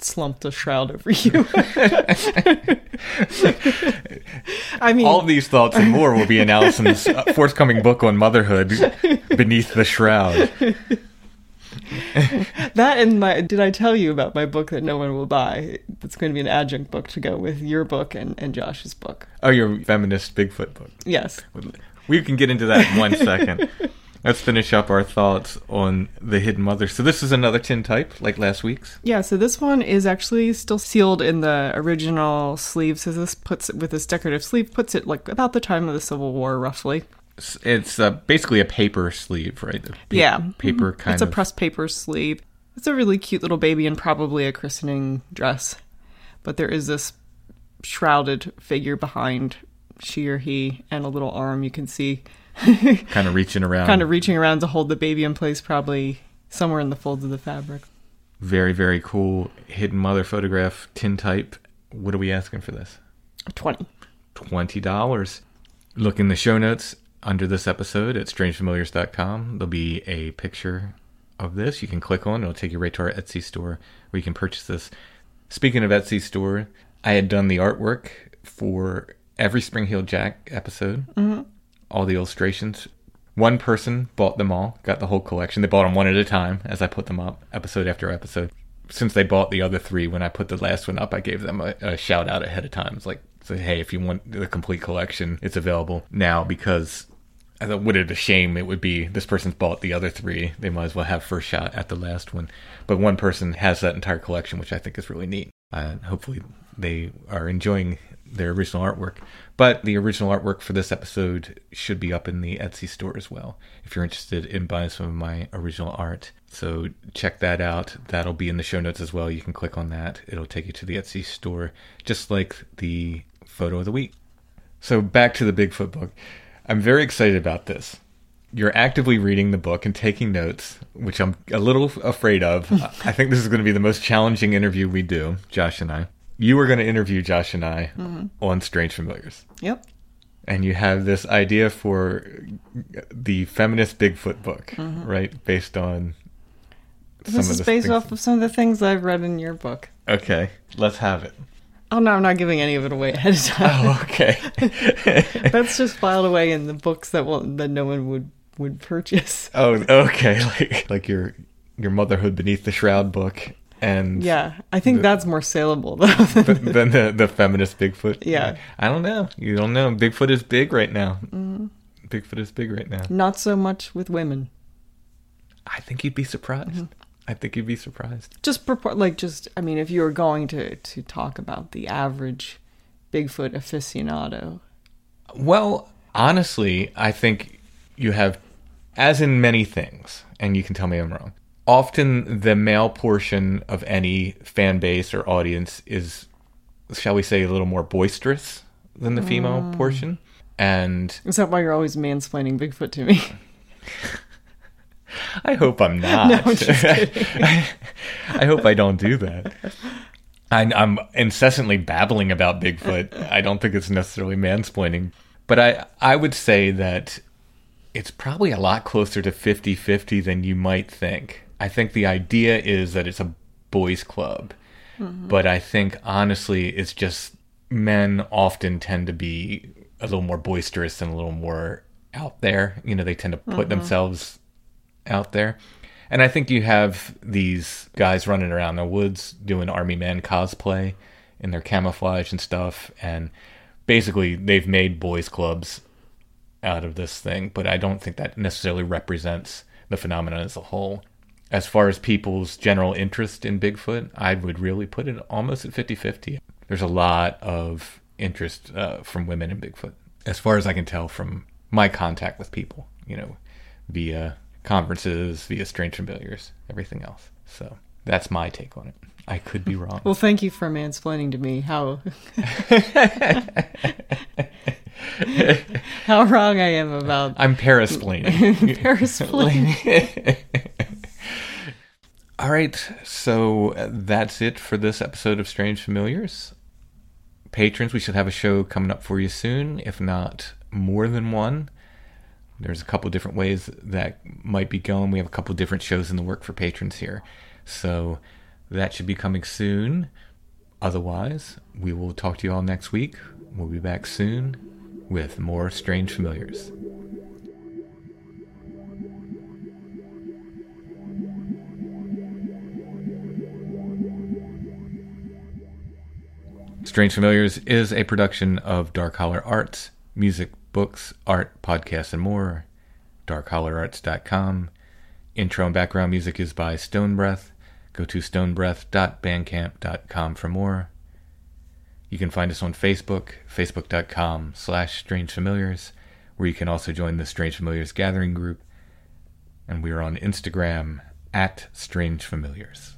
slumped a shroud over you. I mean, All of these thoughts and more will be in Allison's uh, forthcoming book on motherhood, Beneath the Shroud. that and my did I tell you about my book that no one will buy? It's going to be an adjunct book to go with your book and, and Josh's book. Oh, your feminist Bigfoot book. Yes. We can get into that in one second. Let's finish up our thoughts on the hidden mother. So this is another tin type, like last week's. Yeah, so this one is actually still sealed in the original sleeve. So this puts it with this decorative sleeve, puts it like about the time of the Civil War, roughly. It's, it's uh, basically a paper sleeve, right? Pa- Yeah. paper kind it's of. a pressed paper sleeve. It's a really cute little baby and probably a christening dress. But there is this shrouded figure behind she or he and a little arm you can see kind of reaching around. kind of reaching around to hold the baby in place, probably somewhere in the folds of the fabric. Very, very cool hidden mother photograph, tin type. What are we asking for this? 20. $20. Look in the show notes under this episode at strangefamiliars.com. There'll be a picture of this. You can click on, it'll take you right to our Etsy store where you can purchase this. Speaking of Etsy store, I had done the artwork for every Spring Heel Jack episode, mm-hmm. All the illustrations. One person bought them all, got the whole collection. They bought them one at a time as I put them up, episode after episode. Since they bought the other three, when I put the last one up, I gave them a, a shout out ahead of time. It's like, say, hey, if you want the complete collection, it's available now because I thought, what a shame it would be. This person's bought the other three. They might as well have first shot at the last one. But one person has that entire collection, which I think is really neat. Uh, hopefully, they are enjoying their original artwork. But the original artwork for this episode should be up in the Etsy store as well if you're interested in buying some of my original art. So check that out. That'll be in the show notes as well. You can click on that, it'll take you to the Etsy store, just like the photo of the week. So back to the Bigfoot book. I'm very excited about this. You're actively reading the book and taking notes, which I'm a little afraid of. I think this is going to be the most challenging interview we do, Josh and I. You were going to interview Josh and I mm-hmm. on Strange Familiars. Yep. And you have this idea for the feminist Bigfoot book, mm-hmm. right? Based on some This of is the based things- off of some of the things I've read in your book. Okay, let's have it. Oh no, I'm not giving any of it away ahead of time. Oh, okay. That's just filed away in the books that will that no one would would purchase. oh, okay. Like like your your motherhood beneath the shroud book, and Yeah, I think The- that's more saleable though. th- than the the feminist Bigfoot. Yeah. I don't know. You don't know. Bigfoot is big right now. Mm-hmm. Bigfoot is big right now. Not so much with women. I think you'd be surprised. Mm-hmm. I think you'd be surprised. Just purport like just I mean, if you were going to to talk about the average Bigfoot aficionado, Well, honestly, I think you have, as in many things, and you can tell me I'm wrong. Often, the male portion of any fan base or audience is, shall we say, a little more boisterous than the female Mm. portion. And is that why you're always mansplaining Bigfoot to me? I hope I'm not. No, I'm I hope I don't do that. I, I'm incessantly babbling about Bigfoot. I don't think it's necessarily mansplaining, but I I would say that it's probably a lot closer to 50-50 than you might think. I think the idea is that it's a boys club, mm-hmm. but I think honestly it's just men often tend to be a little more boisterous and a little more out there. You know, they tend to put mm-hmm. themselves out there. And I think you have these guys running around the woods doing army man cosplay in their camouflage and stuff. And basically, they've made boys' clubs out of this thing, but I don't think that necessarily represents the phenomenon as a whole. As far as people's general interest in Bigfoot, I would really put it almost at 50 50. There's a lot of interest uh, from women in Bigfoot, as far as I can tell from my contact with people, you know, via conferences, via strange familiars, everything else. So that's my take on it. I could be wrong. Well, thank you for mansplaining to me how how wrong I am about I'm parasplaining. Paris All right, so uh, that's it for this episode of Strange Familiars. Patrons, we should have a show coming up for you soon, if not more than one. There's a couple different ways that might be going. We have a couple different shows in the work for patrons here. So that should be coming soon. Otherwise, we will talk to you all next week. We'll be back soon with more Strange Familiars. Strange Familiars is a production of Dark Holler Arts, music, books, art, podcasts, and more. DarkHollerArts.com. Intro and background music is by Stone Breath. Go to stonebreath.bandcamp.com for more. You can find us on Facebook, facebook.com slash Strange Familiars, where you can also join the Strange Familiars Gathering group. And we are on Instagram at Strange Familiars.